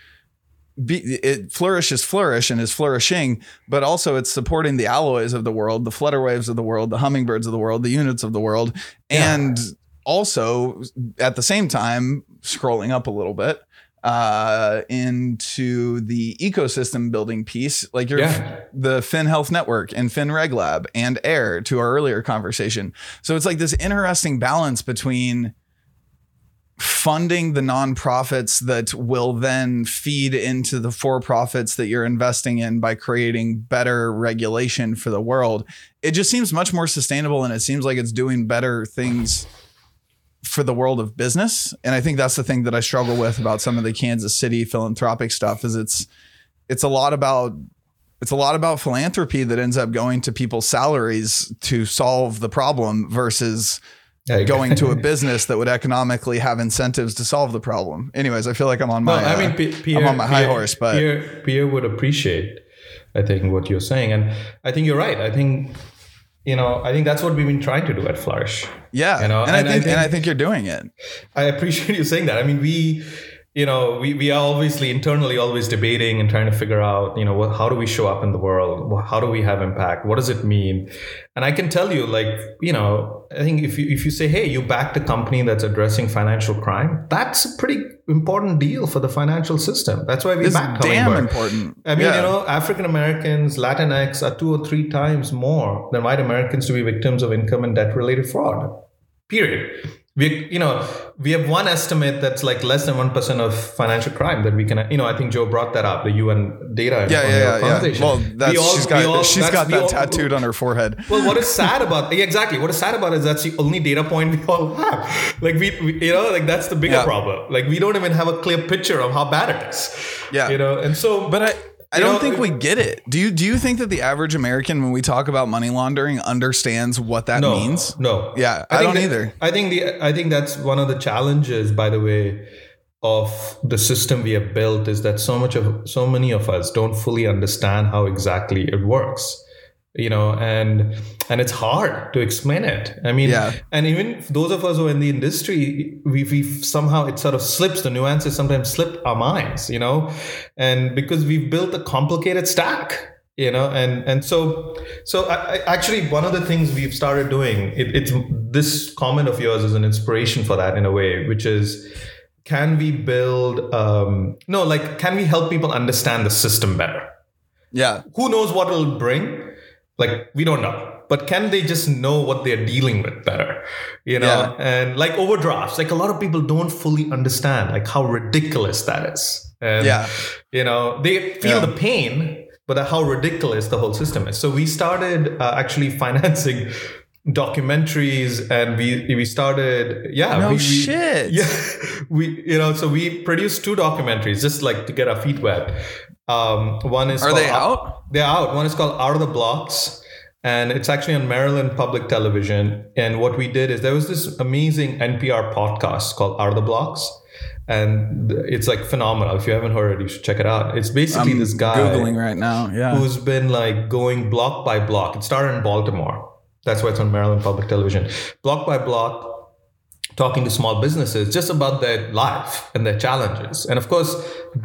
Be, it flourish is flourish and is flourishing, but also it's supporting the alloys of the world, the flutterwaves of the world, the hummingbirds of the world, the units of the world, yeah. and also at the same time scrolling up a little bit uh, into the ecosystem building piece, like your yeah. the Fin Health Network and FinRegLab and Air to our earlier conversation. So it's like this interesting balance between funding the nonprofits that will then feed into the for profits that you're investing in by creating better regulation for the world. It just seems much more sustainable and it seems like it's doing better things for the world of business. And I think that's the thing that I struggle with about some of the Kansas City philanthropic stuff is it's it's a lot about it's a lot about philanthropy that ends up going to people's salaries to solve the problem versus going to a business that would economically have incentives to solve the problem. Anyways, I feel like I'm on my I uh, mean, P- Pierre, I'm on my high Pierre, horse, but Pierre, Pierre would appreciate I think what you're saying and I think you're right. I think you know, I think that's what we've been trying to do at Flourish. Yeah, you know, and, and I think, I think and I think you're doing it. I appreciate you saying that. I mean, we you know, we, we are obviously internally always debating and trying to figure out, you know, what, how do we show up in the world? How do we have impact? What does it mean? And I can tell you, like, you know, I think if you if you say, hey, you backed a company that's addressing financial crime, that's a pretty important deal for the financial system. That's why we it's backed damn Hummingbird. important. I mean, yeah. you know, African Americans, Latinx are two or three times more than white Americans to be victims of income and debt related fraud. Period we you know we have one estimate that's like less than 1% of financial crime that we can you know i think joe brought that up the un data yeah yeah yeah, yeah. well that's, we all, she's got, all, she's got that all, tattooed on her forehead. Well what is sad about yeah, exactly. What is sad about it is that's the only data point we all have. Like we, we you know like that's the bigger yeah. problem. Like we don't even have a clear picture of how bad it is. Yeah. You know and so but i I don't know, think we get it. Do you do you think that the average American when we talk about money laundering understands what that no, means? No. Yeah, I, I don't that, either. I think the I think that's one of the challenges by the way of the system we have built is that so much of so many of us don't fully understand how exactly it works you know and and it's hard to explain it. I mean yeah. and even those of us who are in the industry we we somehow it sort of slips the nuances sometimes slip our minds you know? And because we've built a complicated stack you know? And and so so I, I actually one of the things we've started doing it, it's this comment of yours is an inspiration for that in a way which is can we build um no like can we help people understand the system better? Yeah. Who knows what it'll bring like we don't know. But can they just know what they're dealing with better? You know? Yeah. and like overdrafts like a lot of people don't fully understand like how ridiculous that is. And yeah. you know they feel yeah. the pain but how ridiculous the whole system is. So we started uh, actually financing documentaries and we we started yeah no we, shit. Yeah. We you know so we produced two documentaries just like to get our feet wet um, one is are they out? They're out. One is called Out of the Blocks, and it's actually on Maryland Public Television. And what we did is there was this amazing NPR podcast called Out of the Blocks, and it's like phenomenal. If you haven't heard it, you should check it out. It's basically I'm this guy googling right now, yeah, who's been like going block by block. It started in Baltimore. That's why it's on Maryland Public Television. Block by block, talking to small businesses just about their life and their challenges. And of course,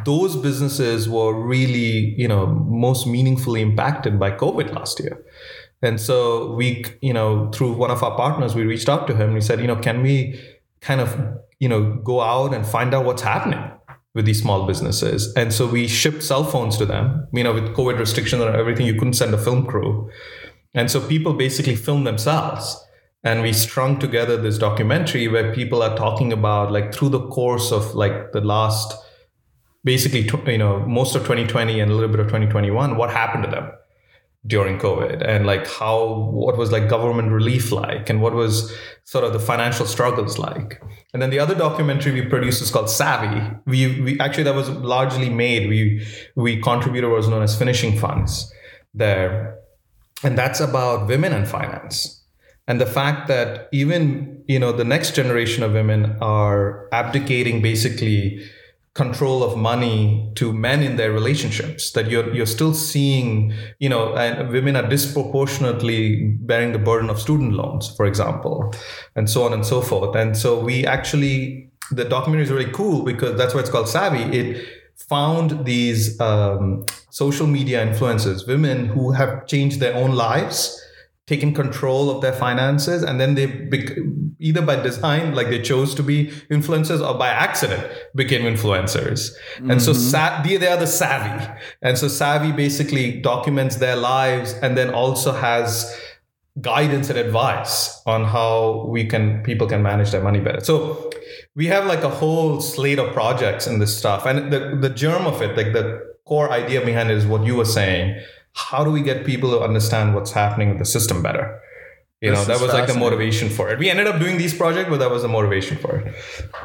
those businesses were really, you know, most meaningfully impacted by COVID last year. And so we, you know, through one of our partners, we reached out to him. We said, you know, can we kind of, you know, go out and find out what's happening with these small businesses? And so we shipped cell phones to them. You know, with COVID restrictions and everything, you couldn't send a film crew. And so people basically filmed themselves and we strung together this documentary where people are talking about like through the course of like the last basically you know most of 2020 and a little bit of 2021 what happened to them during COVID and like how what was like government relief like and what was sort of the financial struggles like. And then the other documentary we produced is called Savvy. We we actually that was largely made. We we contributor was known as Finishing Funds there. And that's about women and finance. And the fact that even, you know, the next generation of women are abdicating basically control of money to men in their relationships that you're you're still seeing you know and women are disproportionately bearing the burden of student loans for example and so on and so forth. And so we actually the documentary is really cool because that's why it's called savvy. It found these um, social media influencers women who have changed their own lives taken control of their finances and then they bec- either by design like they chose to be influencers or by accident became influencers mm-hmm. and so mm-hmm. sa- they, they are the savvy and so savvy basically documents their lives and then also has guidance and advice on how we can people can manage their money better so we have like a whole slate of projects in this stuff and the, the germ of it like the core idea behind it is what you were saying how do we get people to understand what's happening with the system better? You this know, that was like the motivation for it. We ended up doing these projects, but that was the motivation for it.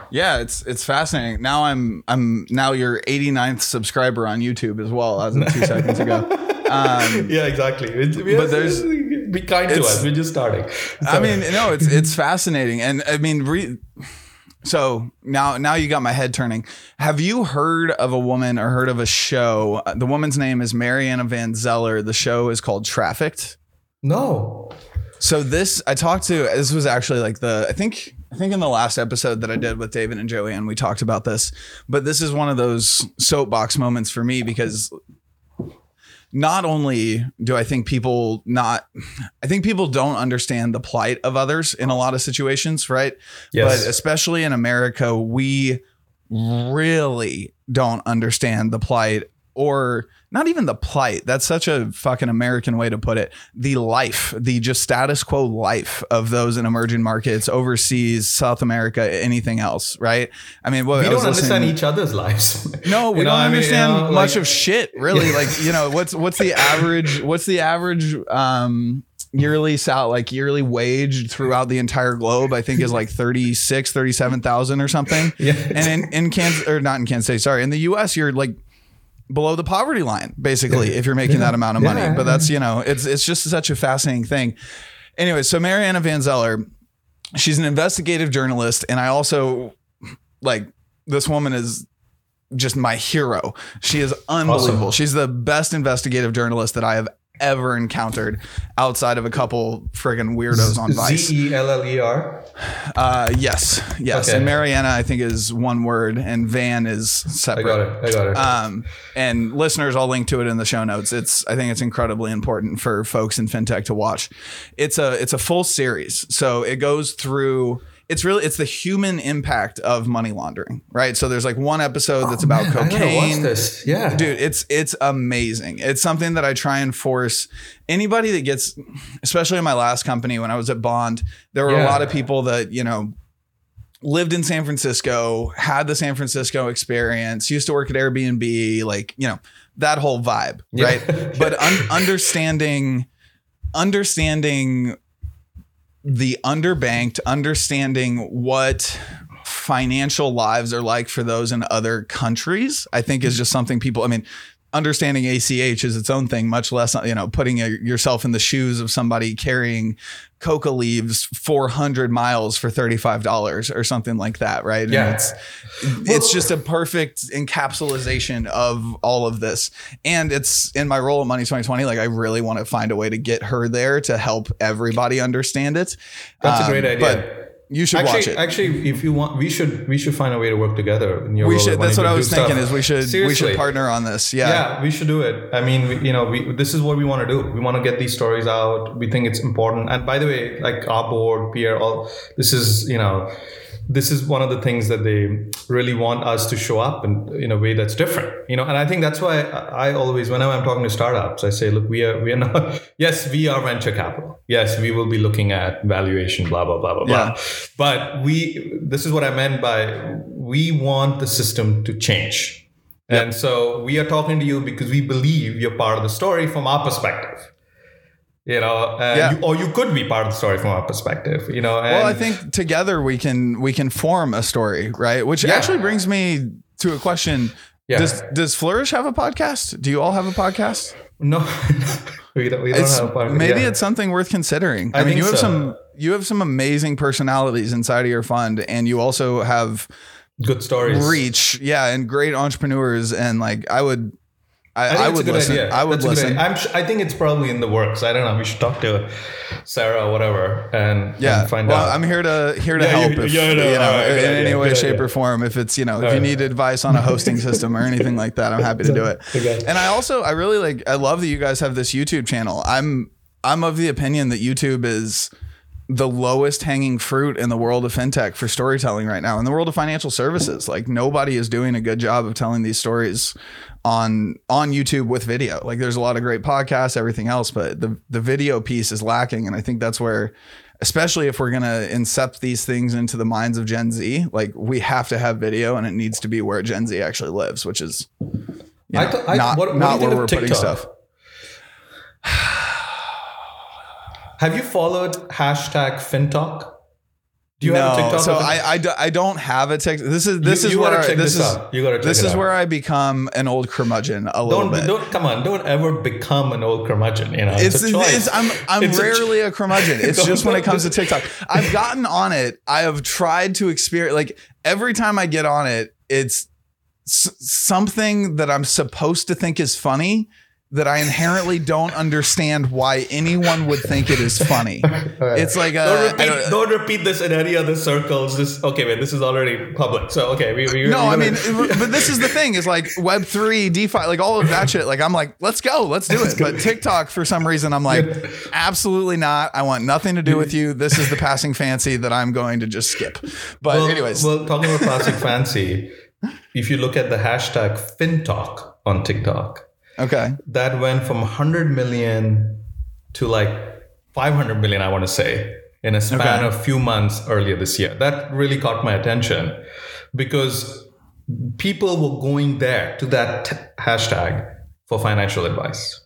Yeah, it's it's fascinating. Now I'm I'm now your 89th subscriber on YouTube as well as of two seconds ago. Um, yeah, exactly. It's, but there's be kind to us. We're just starting. So. I mean, no, it's it's fascinating, and I mean, re- so now, now you got my head turning. Have you heard of a woman or heard of a show? Uh, the woman's name is Mariana Van Zeller. The show is called Trafficked. No. So this, I talked to. This was actually like the. I think. I think in the last episode that I did with David and Joanne, we talked about this. But this is one of those soapbox moments for me because not only do I think people not, I think people don't understand the plight of others in a lot of situations, right? Yes. But especially in America, we really don't understand the plight or not even the plight. That's such a fucking American way to put it. The life, the just status quo life of those in emerging markets, overseas, South America, anything else, right? I mean, well, we don't understand each other's lives. No, we don't understand I mean, you know, much like, of shit, really. Yeah. Like, you know, what's what's the average? What's the average? um yearly sal like yearly wage throughout the entire globe i think is like 36 37000 or something yeah and in, in kansas or not in kansas State, sorry in the us you're like below the poverty line, basically, if you're making that amount of money. But that's, you know, it's it's just such a fascinating thing. Anyway, so Mariana Van Zeller, she's an investigative journalist, and I also like this woman is just my hero. She is unbelievable. Awesome. She's the best investigative journalist that I have ever encountered outside of a couple friggin' weirdos on Vice. Z E L L E R. Uh, yes, yes. Okay. And Mariana, I think, is one word, and Van is separate. I got it. I got it. Um, and listeners, I'll link to it in the show notes. It's I think it's incredibly important for folks in fintech to watch. It's a it's a full series, so it goes through it's really it's the human impact of money laundering, right? So there's like one episode that's oh, about man, cocaine. this. Yeah. Dude, it's it's amazing. It's something that I try and force anybody that gets especially in my last company when I was at Bond, there were yeah. a lot of people that, you know, lived in San Francisco, had the San Francisco experience, used to work at Airbnb, like, you know, that whole vibe, yeah. right? but un- understanding understanding the underbanked, understanding what financial lives are like for those in other countries, I think is just something people, I mean, understanding ACH is its own thing, much less, you know, putting a, yourself in the shoes of somebody carrying coca leaves 400 miles for $35 or something like that. Right. Yeah. And it's, it's just a perfect encapsulation of all of this. And it's in my role at Money 2020. Like I really want to find a way to get her there to help everybody understand it. That's um, a great um, idea. But you should actually, watch it. Actually, if you want, we should we should find a way to work together. In your we should. That's what I was thinking. Stuff. Is we should Seriously. we should partner on this. Yeah. Yeah, we should do it. I mean, we, you know, we this is what we want to do. We want to get these stories out. We think it's important. And by the way, like our board, Pierre, all this is you know this is one of the things that they really want us to show up in, in a way that's different you know? And i think that's why i always whenever i'm talking to startups i say look we are we are not yes we are venture capital. Yes we will be looking at valuation blah blah blah blah yeah. blah but we this is what i meant by we want the system to change. Yep. and so we are talking to you because we believe you're part of the story from our perspective you know, uh, Yeah. you, or you could be part of the story from our perspective, you know. And Well, I think together we can we can form a story, right? Which actually brings me to a question. Yeah. Does does Flourish have a podcast? Do you all have a podcast? no, we don't. We don't have a part. maybe yeah. it's something worth considering. I, I mean, you have so. some you have some amazing personalities inside of your fund, and you also have good stories. reach, yeah, and great entrepreneurs. And like, I would, I, I, think I, it's would listen. idea. I would That's listen. I'm. Sh- I think it's probably in the works. I don't know. We should talk to Sarah or whatever and, Yeah, and find well, out. I'm here to here to Yeah, help you- if yeah, I you know. All right, in good any way, shape, or form. If it's you know, if you right. need advice on a hosting system or anything like that, I'm happy to do it. Okay. And I also I really like I love that you guys have this YouTube channel. I'm I'm of the opinion that YouTube is the lowest hanging fruit in the world of fintech for storytelling right now in the world of financial services like nobody is doing a good job of telling these stories on on YouTube with video. Like there's a lot of great podcasts everything else but the the video piece is lacking. And I think that's where especially if we're going to incept these things into the minds of Gen Z like we have to have video and it needs to be where Gen Z actually lives which is you I th- I- not, what- what not where we're putting stuff. Have you followed hashtag FinTok? Do you have a TikTok? so? I, I, do- I don't have a TikTok. This is this You- is you where I- this this is. You gotta check this is out. where I become an old curmudgeon a little don't bit. don't come on. Don't ever become an old curmudgeon. You know, it's, a it's I'm I'm It's a rarely a curmudgeon. It's just when it comes to TikTok. I've gotten on it. I have tried to experience like every time I get on it, it's s- something that I'm supposed to think is funny that I inherently don't understand why anyone would think it is funny. It's like a, don't repeat, don't- don't, repeat this in any other circles. This okay, man. This is already public. So okay, we, we No, we I mean, but this is the thing is like Web three, DeFi, like all of that shit. Like I'm like, let's go, let's do it. But TikTok, for some reason, I'm like, absolutely not. I want nothing to do with you. This is the passing fancy that I'm going to just skip. But well, anyways, well, talking about classic fancy, if you look at the hashtag FinTok on TikTok, okay, that went from 100 million to like 500 million, I want to say, in a span Okay. of a few months earlier this year. That really caught my attention because people were going there to that t- hashtag for financial advice.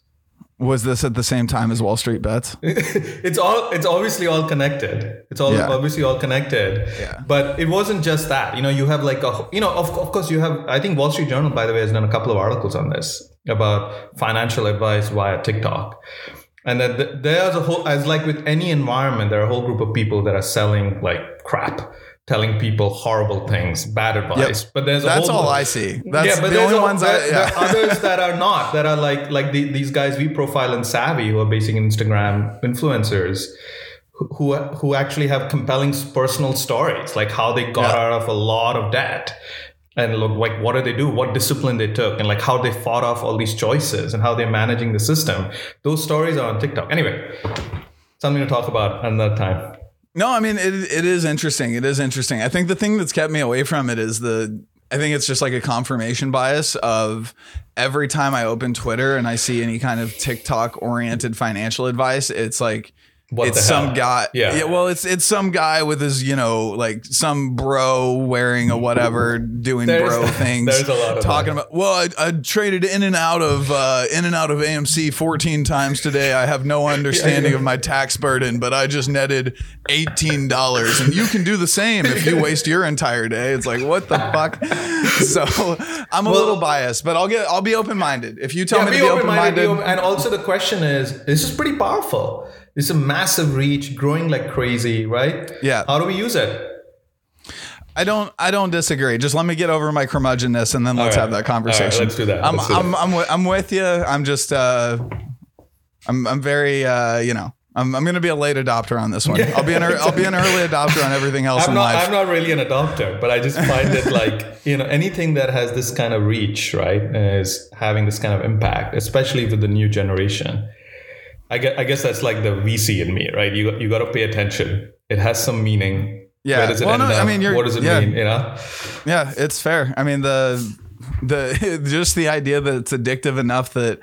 was this at the same time as Wall Street Bets? it's all it's obviously all connected it's all Yeah. obviously all connected Yeah. but it wasn't just that you know you have like a you know of, of course you have i think wall street journal by the way has done a couple of articles on this about financial advice via tiktok and then th- there's a whole as like with any environment there are a whole group of people that are selling like crap telling people horrible things bad advice but there's a That's all I see. That's yeah, but the only a- ones there, I. there are others that are not that are like like the, these guys we profile in Savvy who are basically Instagram influencers who who, who actually have compelling personal stories like how they got Yeah. out of a lot of debt and look like what do they do what discipline they took and like how they fought off all these choices and how they're managing the system those stories are on TikTok anyway something to talk about another time No, I mean it. It is interesting. It is interesting. I think the thing that's kept me away from it is the. I think it's just like a confirmation bias of every time I open Twitter and I see any kind of TikTok oriented financial advice, it's like What it's some guy. Yeah. Well, it's it's some guy with his you know like some bro wearing a whatever doing There's- bro things. there's a lot of talking that. about. Well, I, I traded in and out of uh, in and out of AMC 14 times today. I have no understanding of my tax burden, but I just netted eighteen dollars, and you can do the same if you waste your entire day. It's like what the fuck. So I'm a Well- little biased, but I'll get I'll be open minded. If you tell Yeah, me be to be open minded, and also the question is, this is pretty powerful. It's a massive reach, growing like crazy, right? Yeah. How do we use it? I don't I don't disagree. Just let me get over my curmudgeonness, and then let's right. have that All right, conversation. let's do that. I'm do I'm that. I'm, wi- I'm with you. I'm just uh, I'm I'm very uh, you know. I'm, I'm going to be a late adopter on this one. I'll be an I'll be an early adopter on everything else I'm in not. life. I'm not really an adopter, but I just find it like you know anything that has this kind of reach, right, is having this kind of impact, especially with the new generation. I guess, I guess that's like the VC in me, right? You you got to pay attention. It has some meaning. Yeah. Where does it Well, end no, I mean, you're- what does it yeah. mean? You know. Yeah, it's fair. I mean the the just the idea that it's addictive enough that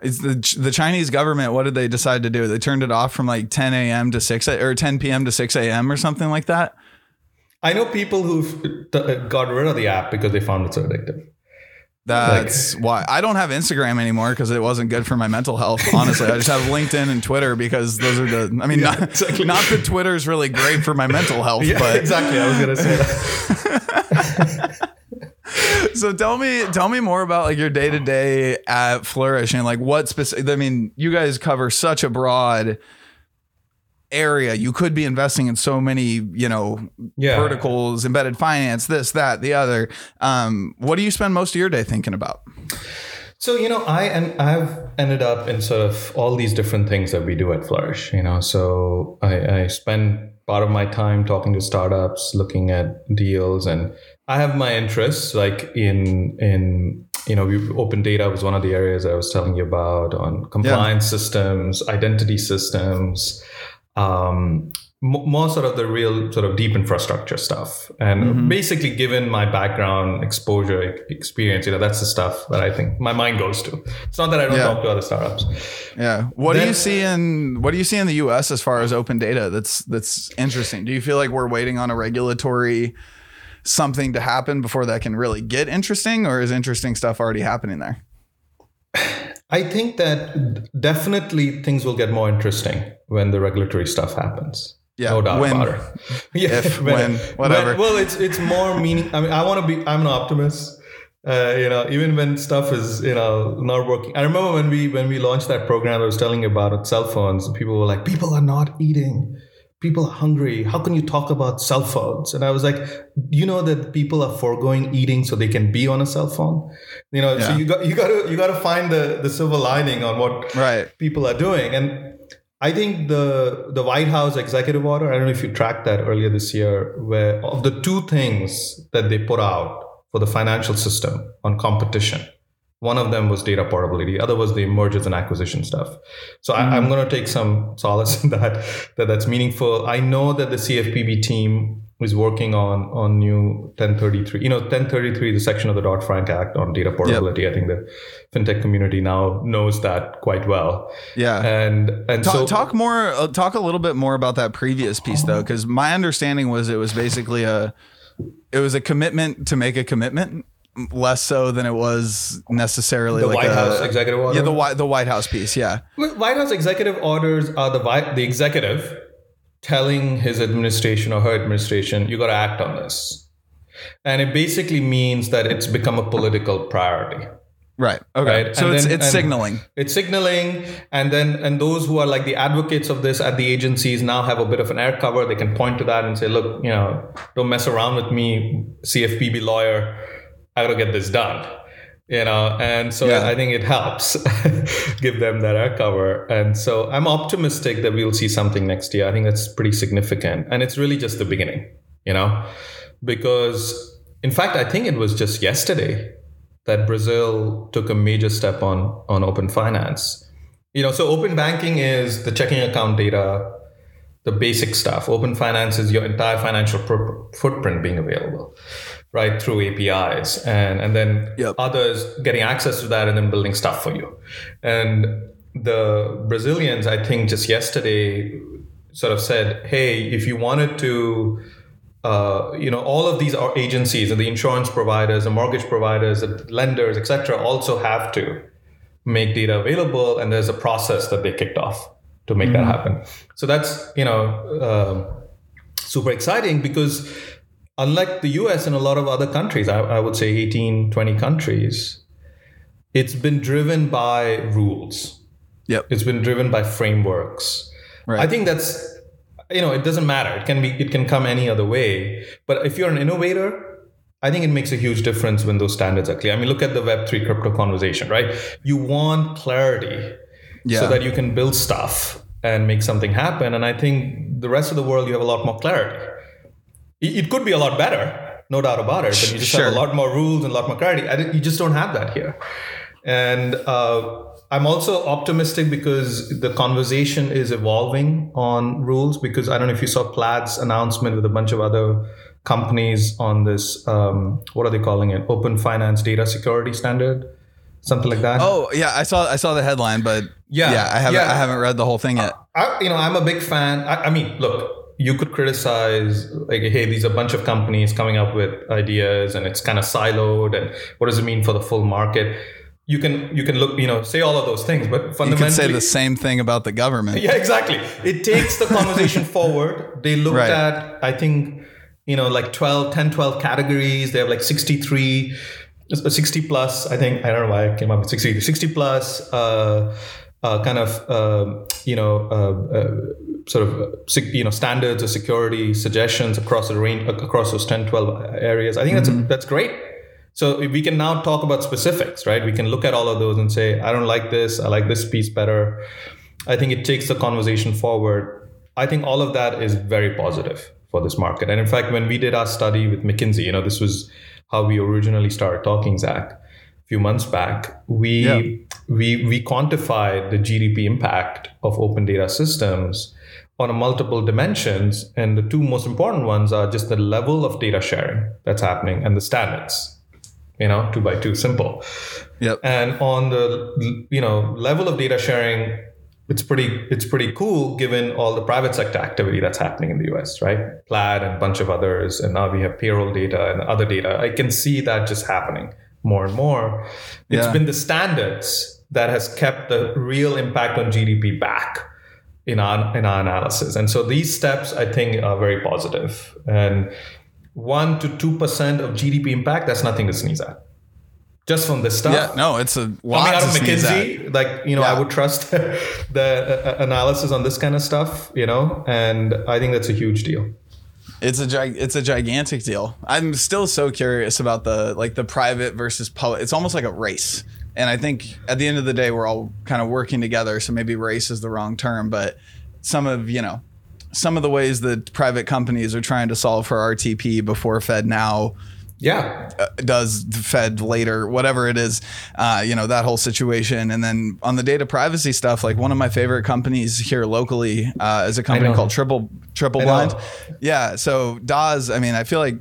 it's the the Chinese government. What did they decide to do? They turned it off from like 10 a.m. to 6 a- or 10 p.m. to 6 a.m. or something like that. I know people who've uh, got rid of the app because they found it so addictive. That's why I don't have Instagram anymore because it wasn't good for my mental health. Honestly, I just have LinkedIn and Twitter because those are the. I mean, Yeah, not, exactly. not that Twitter is really great for my mental health, Yeah, but exactly. I was gonna say that. so tell me, tell me more about like your day to day at Flourish and like what specific. I mean, you guys cover such a broad area. You could be investing in so many, you know, Yeah. verticals, embedded finance, this, that, the other. Um, what do you spend most of your day thinking about? So you know, I and I've ended up in sort of all these different things that we do at Flourish. You know, so I, I spend part of my time talking to startups, looking at deals, and I have my interests like in in you know, open data was one of the areas I was telling you about on compliance systems, identity systems. Um, more sort of the real sort of deep infrastructure stuff and Mhm. basically given my background exposure experience you know that's the stuff that i think my mind goes to it's not that i don't Yeah. talk to other startups Yeah. What do you see in what do you see in the US as far as open data that's that's interesting? Do you feel like we're waiting on a regulatory something to happen before that can really get interesting or is interesting stuff already happening there? i think that definitely things will get more interesting when the regulatory stuff happens Yeah. no doubt when, about it yeah if, when, whatever. well it's it's more meaning i mean i want to be i'm an optimist uh, you know even when stuff is you know not working i remember when we when we launched that program i was telling you about it cell phones people were like people are not eating people are hungry how can you talk about cell phones and i was like you know that people are foregoing eating so they can be on a cell phone you know so you got you got to you got to find the the silver lining on what Right. people are doing. And I think the the White House executive order, I don't know if you tracked that earlier this year, where of the two things that they put out for the financial system on competition, one of them was data portability, the other was the mergers and acquisition stuff. So I, I'm mm. going to take some solace in that that that's meaningful. I know that the CFPB team is working on on new 1033. You know, 1033 the section of the Dodd Frank Act on data portability. I think the fintech community now knows that quite well. Yeah. And and Talk, so talk more. Uh, talk a little bit more about that previous piece, though, because my understanding was it was basically a, it was a commitment to make a commitment, less so than it was necessarily the like White a, House executive order. Yeah, the White the White House piece. Yeah, White House executive orders are the the executive telling his administration or her administration, you got to act on this. And it basically means that it's become a political priority. right. Okay, Right, so and it's then- it's signaling. It's signaling, and then and those who are like the advocates of this at the agencies now have a bit of an air cover. They can point to that and say, "Look, you know, don't mess around with me, CFPB lawyer. I got to get this done." You know, and so Yeah. I think it helps give them that air cover. And so I'm optimistic that we'll see something next year. I think that's pretty significant, and it's really just the beginning. You know, because in fact, I think it was just yesterday that Brazil took a major step on on open finance. You know, so open banking is the checking account data, the basic stuff. Open finance is your entire financial pro- footprint being available, right, through APIs, and and then Yep. others getting access to that and then building stuff for you. And the Brazilians, I think, just yesterday sort of said, "Hey, if you wanted to." uh, you know, all of these are agencies, and the insurance providers, the mortgage providers, the lenders, etc., also have to make data available, and there's a process that they kicked off to make that happen. So that's you know um, super exciting because unlike the U.S. and a lot of other countries, I, I would say 18, 20 countries, it's been driven by rules. Yep. It's been driven by frameworks. Right. I think that's you know it doesn't matter. It can be it can come any other way. But if you're an innovator, I think it makes a huge difference when those standards are clear. I mean, look at the Web three crypto conversation, right? You want clarity Yeah. so that you can build stuff and make something happen. And I think the rest of the world, you have a lot more clarity. It could be a lot better, no doubt about it. But you just have a lot more rules and a lot more clarity. You just don't have that here. And uh, I'm also optimistic because the conversation is evolving on rules. Because I don't know if you saw Plaid's announcement with a bunch of other companies on this. Um, what are they calling it? Open Finance Data Security Standard, something like that. Oh yeah, I saw I saw the headline, but Yeah, yeah, I haven't yeah. I haven't read the whole thing yet. I, you know, I'm a big fan. I, I mean, look, you could criticize like hey these are a bunch of companies coming up with ideas and it's kind of siloed and what does it mean for the full market? You can you can look you know say all of those things but fundamentally you can say the same thing about the government. Yeah exactly. It takes the conversation forward. They looked Right. at i think you know like 12 10 12 categories. They have like 63 uh, 60 plus i think i don't know why i came up with 60 60 plus uh, uh, kind of um, you know uh, uh, sort of uh, you know standards or security suggestions across the range across those 10 12 areas i think that's that's great so we can now talk about specifics, right? We can look at all of those and say, I don't like this. I like this piece better. I think it takes the conversation forward. I think all of that is very positive for this market. And in fact, when we did our study with McKinsey, you know, this was how we originally started talking, Zach, a few months back. We Yeah. we we quantified the GDP impact of open data systems on a multiple dimensions, and the two most important ones are just the level of data sharing that's happening and the standards. You know, two by two, simple. Yep. And on the you know level of data sharing, it's pretty it's pretty cool given all the private sector activity that's happening in the US, right? Plaid and a bunch of others, and now we have payroll data and other data. I can see that just happening more and more. It's Yeah. been the standards that has kept the real impact on GDP back in our in our analysis. And so these steps I think are very positive. And one to two percent of GDP impact, that's nothing to sneeze at. Just from this stuff Yeah, no, it's a lot coming out of. McKinsey, like you know, I would trust the uh, analysis on this kind of stuff, you know, and I think that's a huge deal. It's a gig- it's a gigantic deal. I'm still so curious about the like the private versus public. It's almost like a race. And I think at the end of the day we're all kind of working together, so maybe race is the wrong term, but some of, you know, some of the ways that private companies are trying to solve for RTP before Fed now Yeah, uh, does the Fed later, whatever it is, uh, you know, that whole situation. And then on the data privacy stuff, like one of my favorite companies here locally uh, is a company called Triple Triple I Blind. know. Yeah. So Das, I mean, I feel like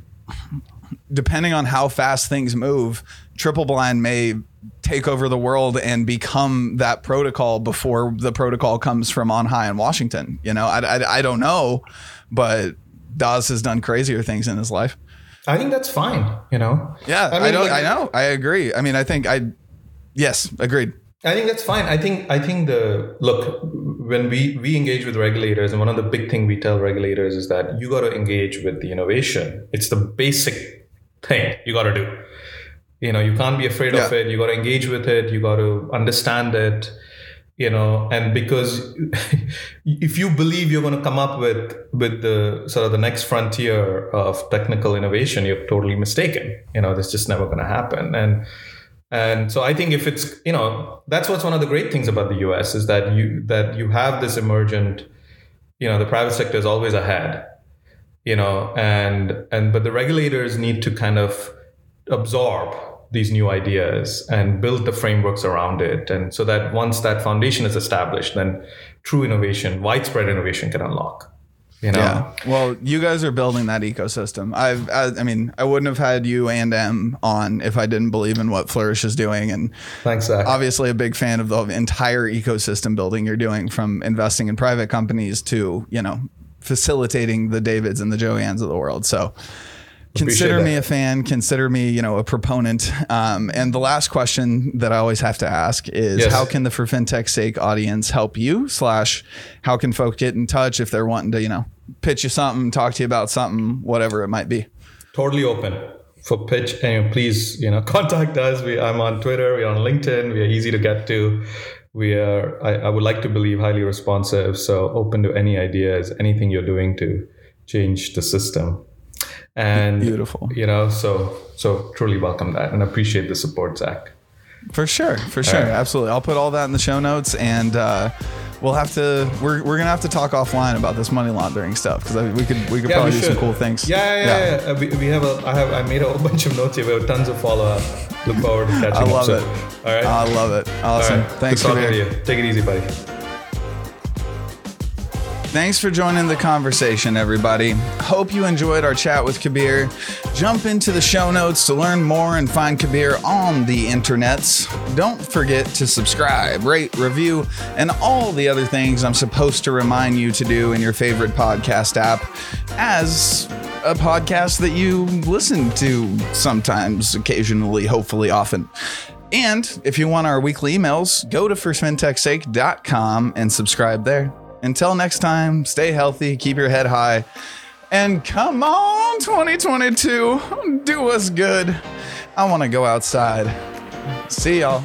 depending on how fast things move, Triple Blind may take over the world and become that protocol before the protocol comes from on high in Washington. You know, I, I, I don't know, but Das has done crazier things in his life. I think that's fine. You know. Yeah, I, mean, don't. like- I know. I agree. I mean, I think I. Yes, agreed. I think that's fine. I think I think the look when we we engage with regulators, and one of the big thing we tell regulators is that you got to engage with the innovation. It's the basic thing you got to do. You know, you can't be afraid of it. You got to engage with it. You got to understand it. You know, and because if you believe you're going to come up with with the sort of the next frontier of technical innovation, you're totally mistaken. You know, that's just never going to happen. And and so I think if it's you know that's what's one of the great things about the US is that you that you have this emergent, you know, the private sector is always ahead, you know, and and but the regulators need to kind of absorb these new ideas and build the frameworks around it, and so that once that foundation is established, then true innovation, widespread innovation can unlock. You know, Yeah. Well, you guys are building that ecosystem. I've. I, I mean, I wouldn't have had you and M on if I didn't believe in what Flourish is doing, and thanks, Zach. obviously a big fan of the entire ecosystem building you're doing, from investing in private companies to you know facilitating the Davids and the Joannes of the world. So. Consider me a fan. Consider me, you know, a proponent. Um, and the last question that I always have to ask is, Yes. how can the For FinTech's Sake audience help you? Slash, how can folk get in touch if they're wanting to, you know, pitch you something, talk to you about something, whatever it might be. totally open for pitch and please you know contact us we, i'm on twitter we're on linkedin we are easy to get to we are I, I would like to believe highly responsive so open to any ideas anything you're doing to change the system and Beautiful. you know so so truly welcome that and appreciate the support zach For sure, for sure, absolutely. I'll put all that in the show notes, and uh, we'll have to. We're, we're gonna have to talk offline about this money laundering stuff because we could we could probably do some cool things. Yeah, yeah, yeah. yeah. Uh, We, we have a. I have. I made a whole bunch of notes here. We have tons of follow up. Look forward to catching I love soon. it. All right. I love it. Awesome. right. Thanks Good for talking being to you. Take it easy, buddy. Thanks for joining the conversation, everybody. Hope you enjoyed our chat with Kabir. Jump into the show notes to learn more and find Kabir on the internets. Don't forget to subscribe, rate, review, and all the other things I'm supposed to remind you to do in your favorite podcast app as a podcast that you listen to sometimes, occasionally, hopefully often. And if you want our weekly emails, go to forfintechsake.com and subscribe there. Until next time, stay healthy, keep your head high, and come on, 2022, do us good. I want to go outside. See y'all.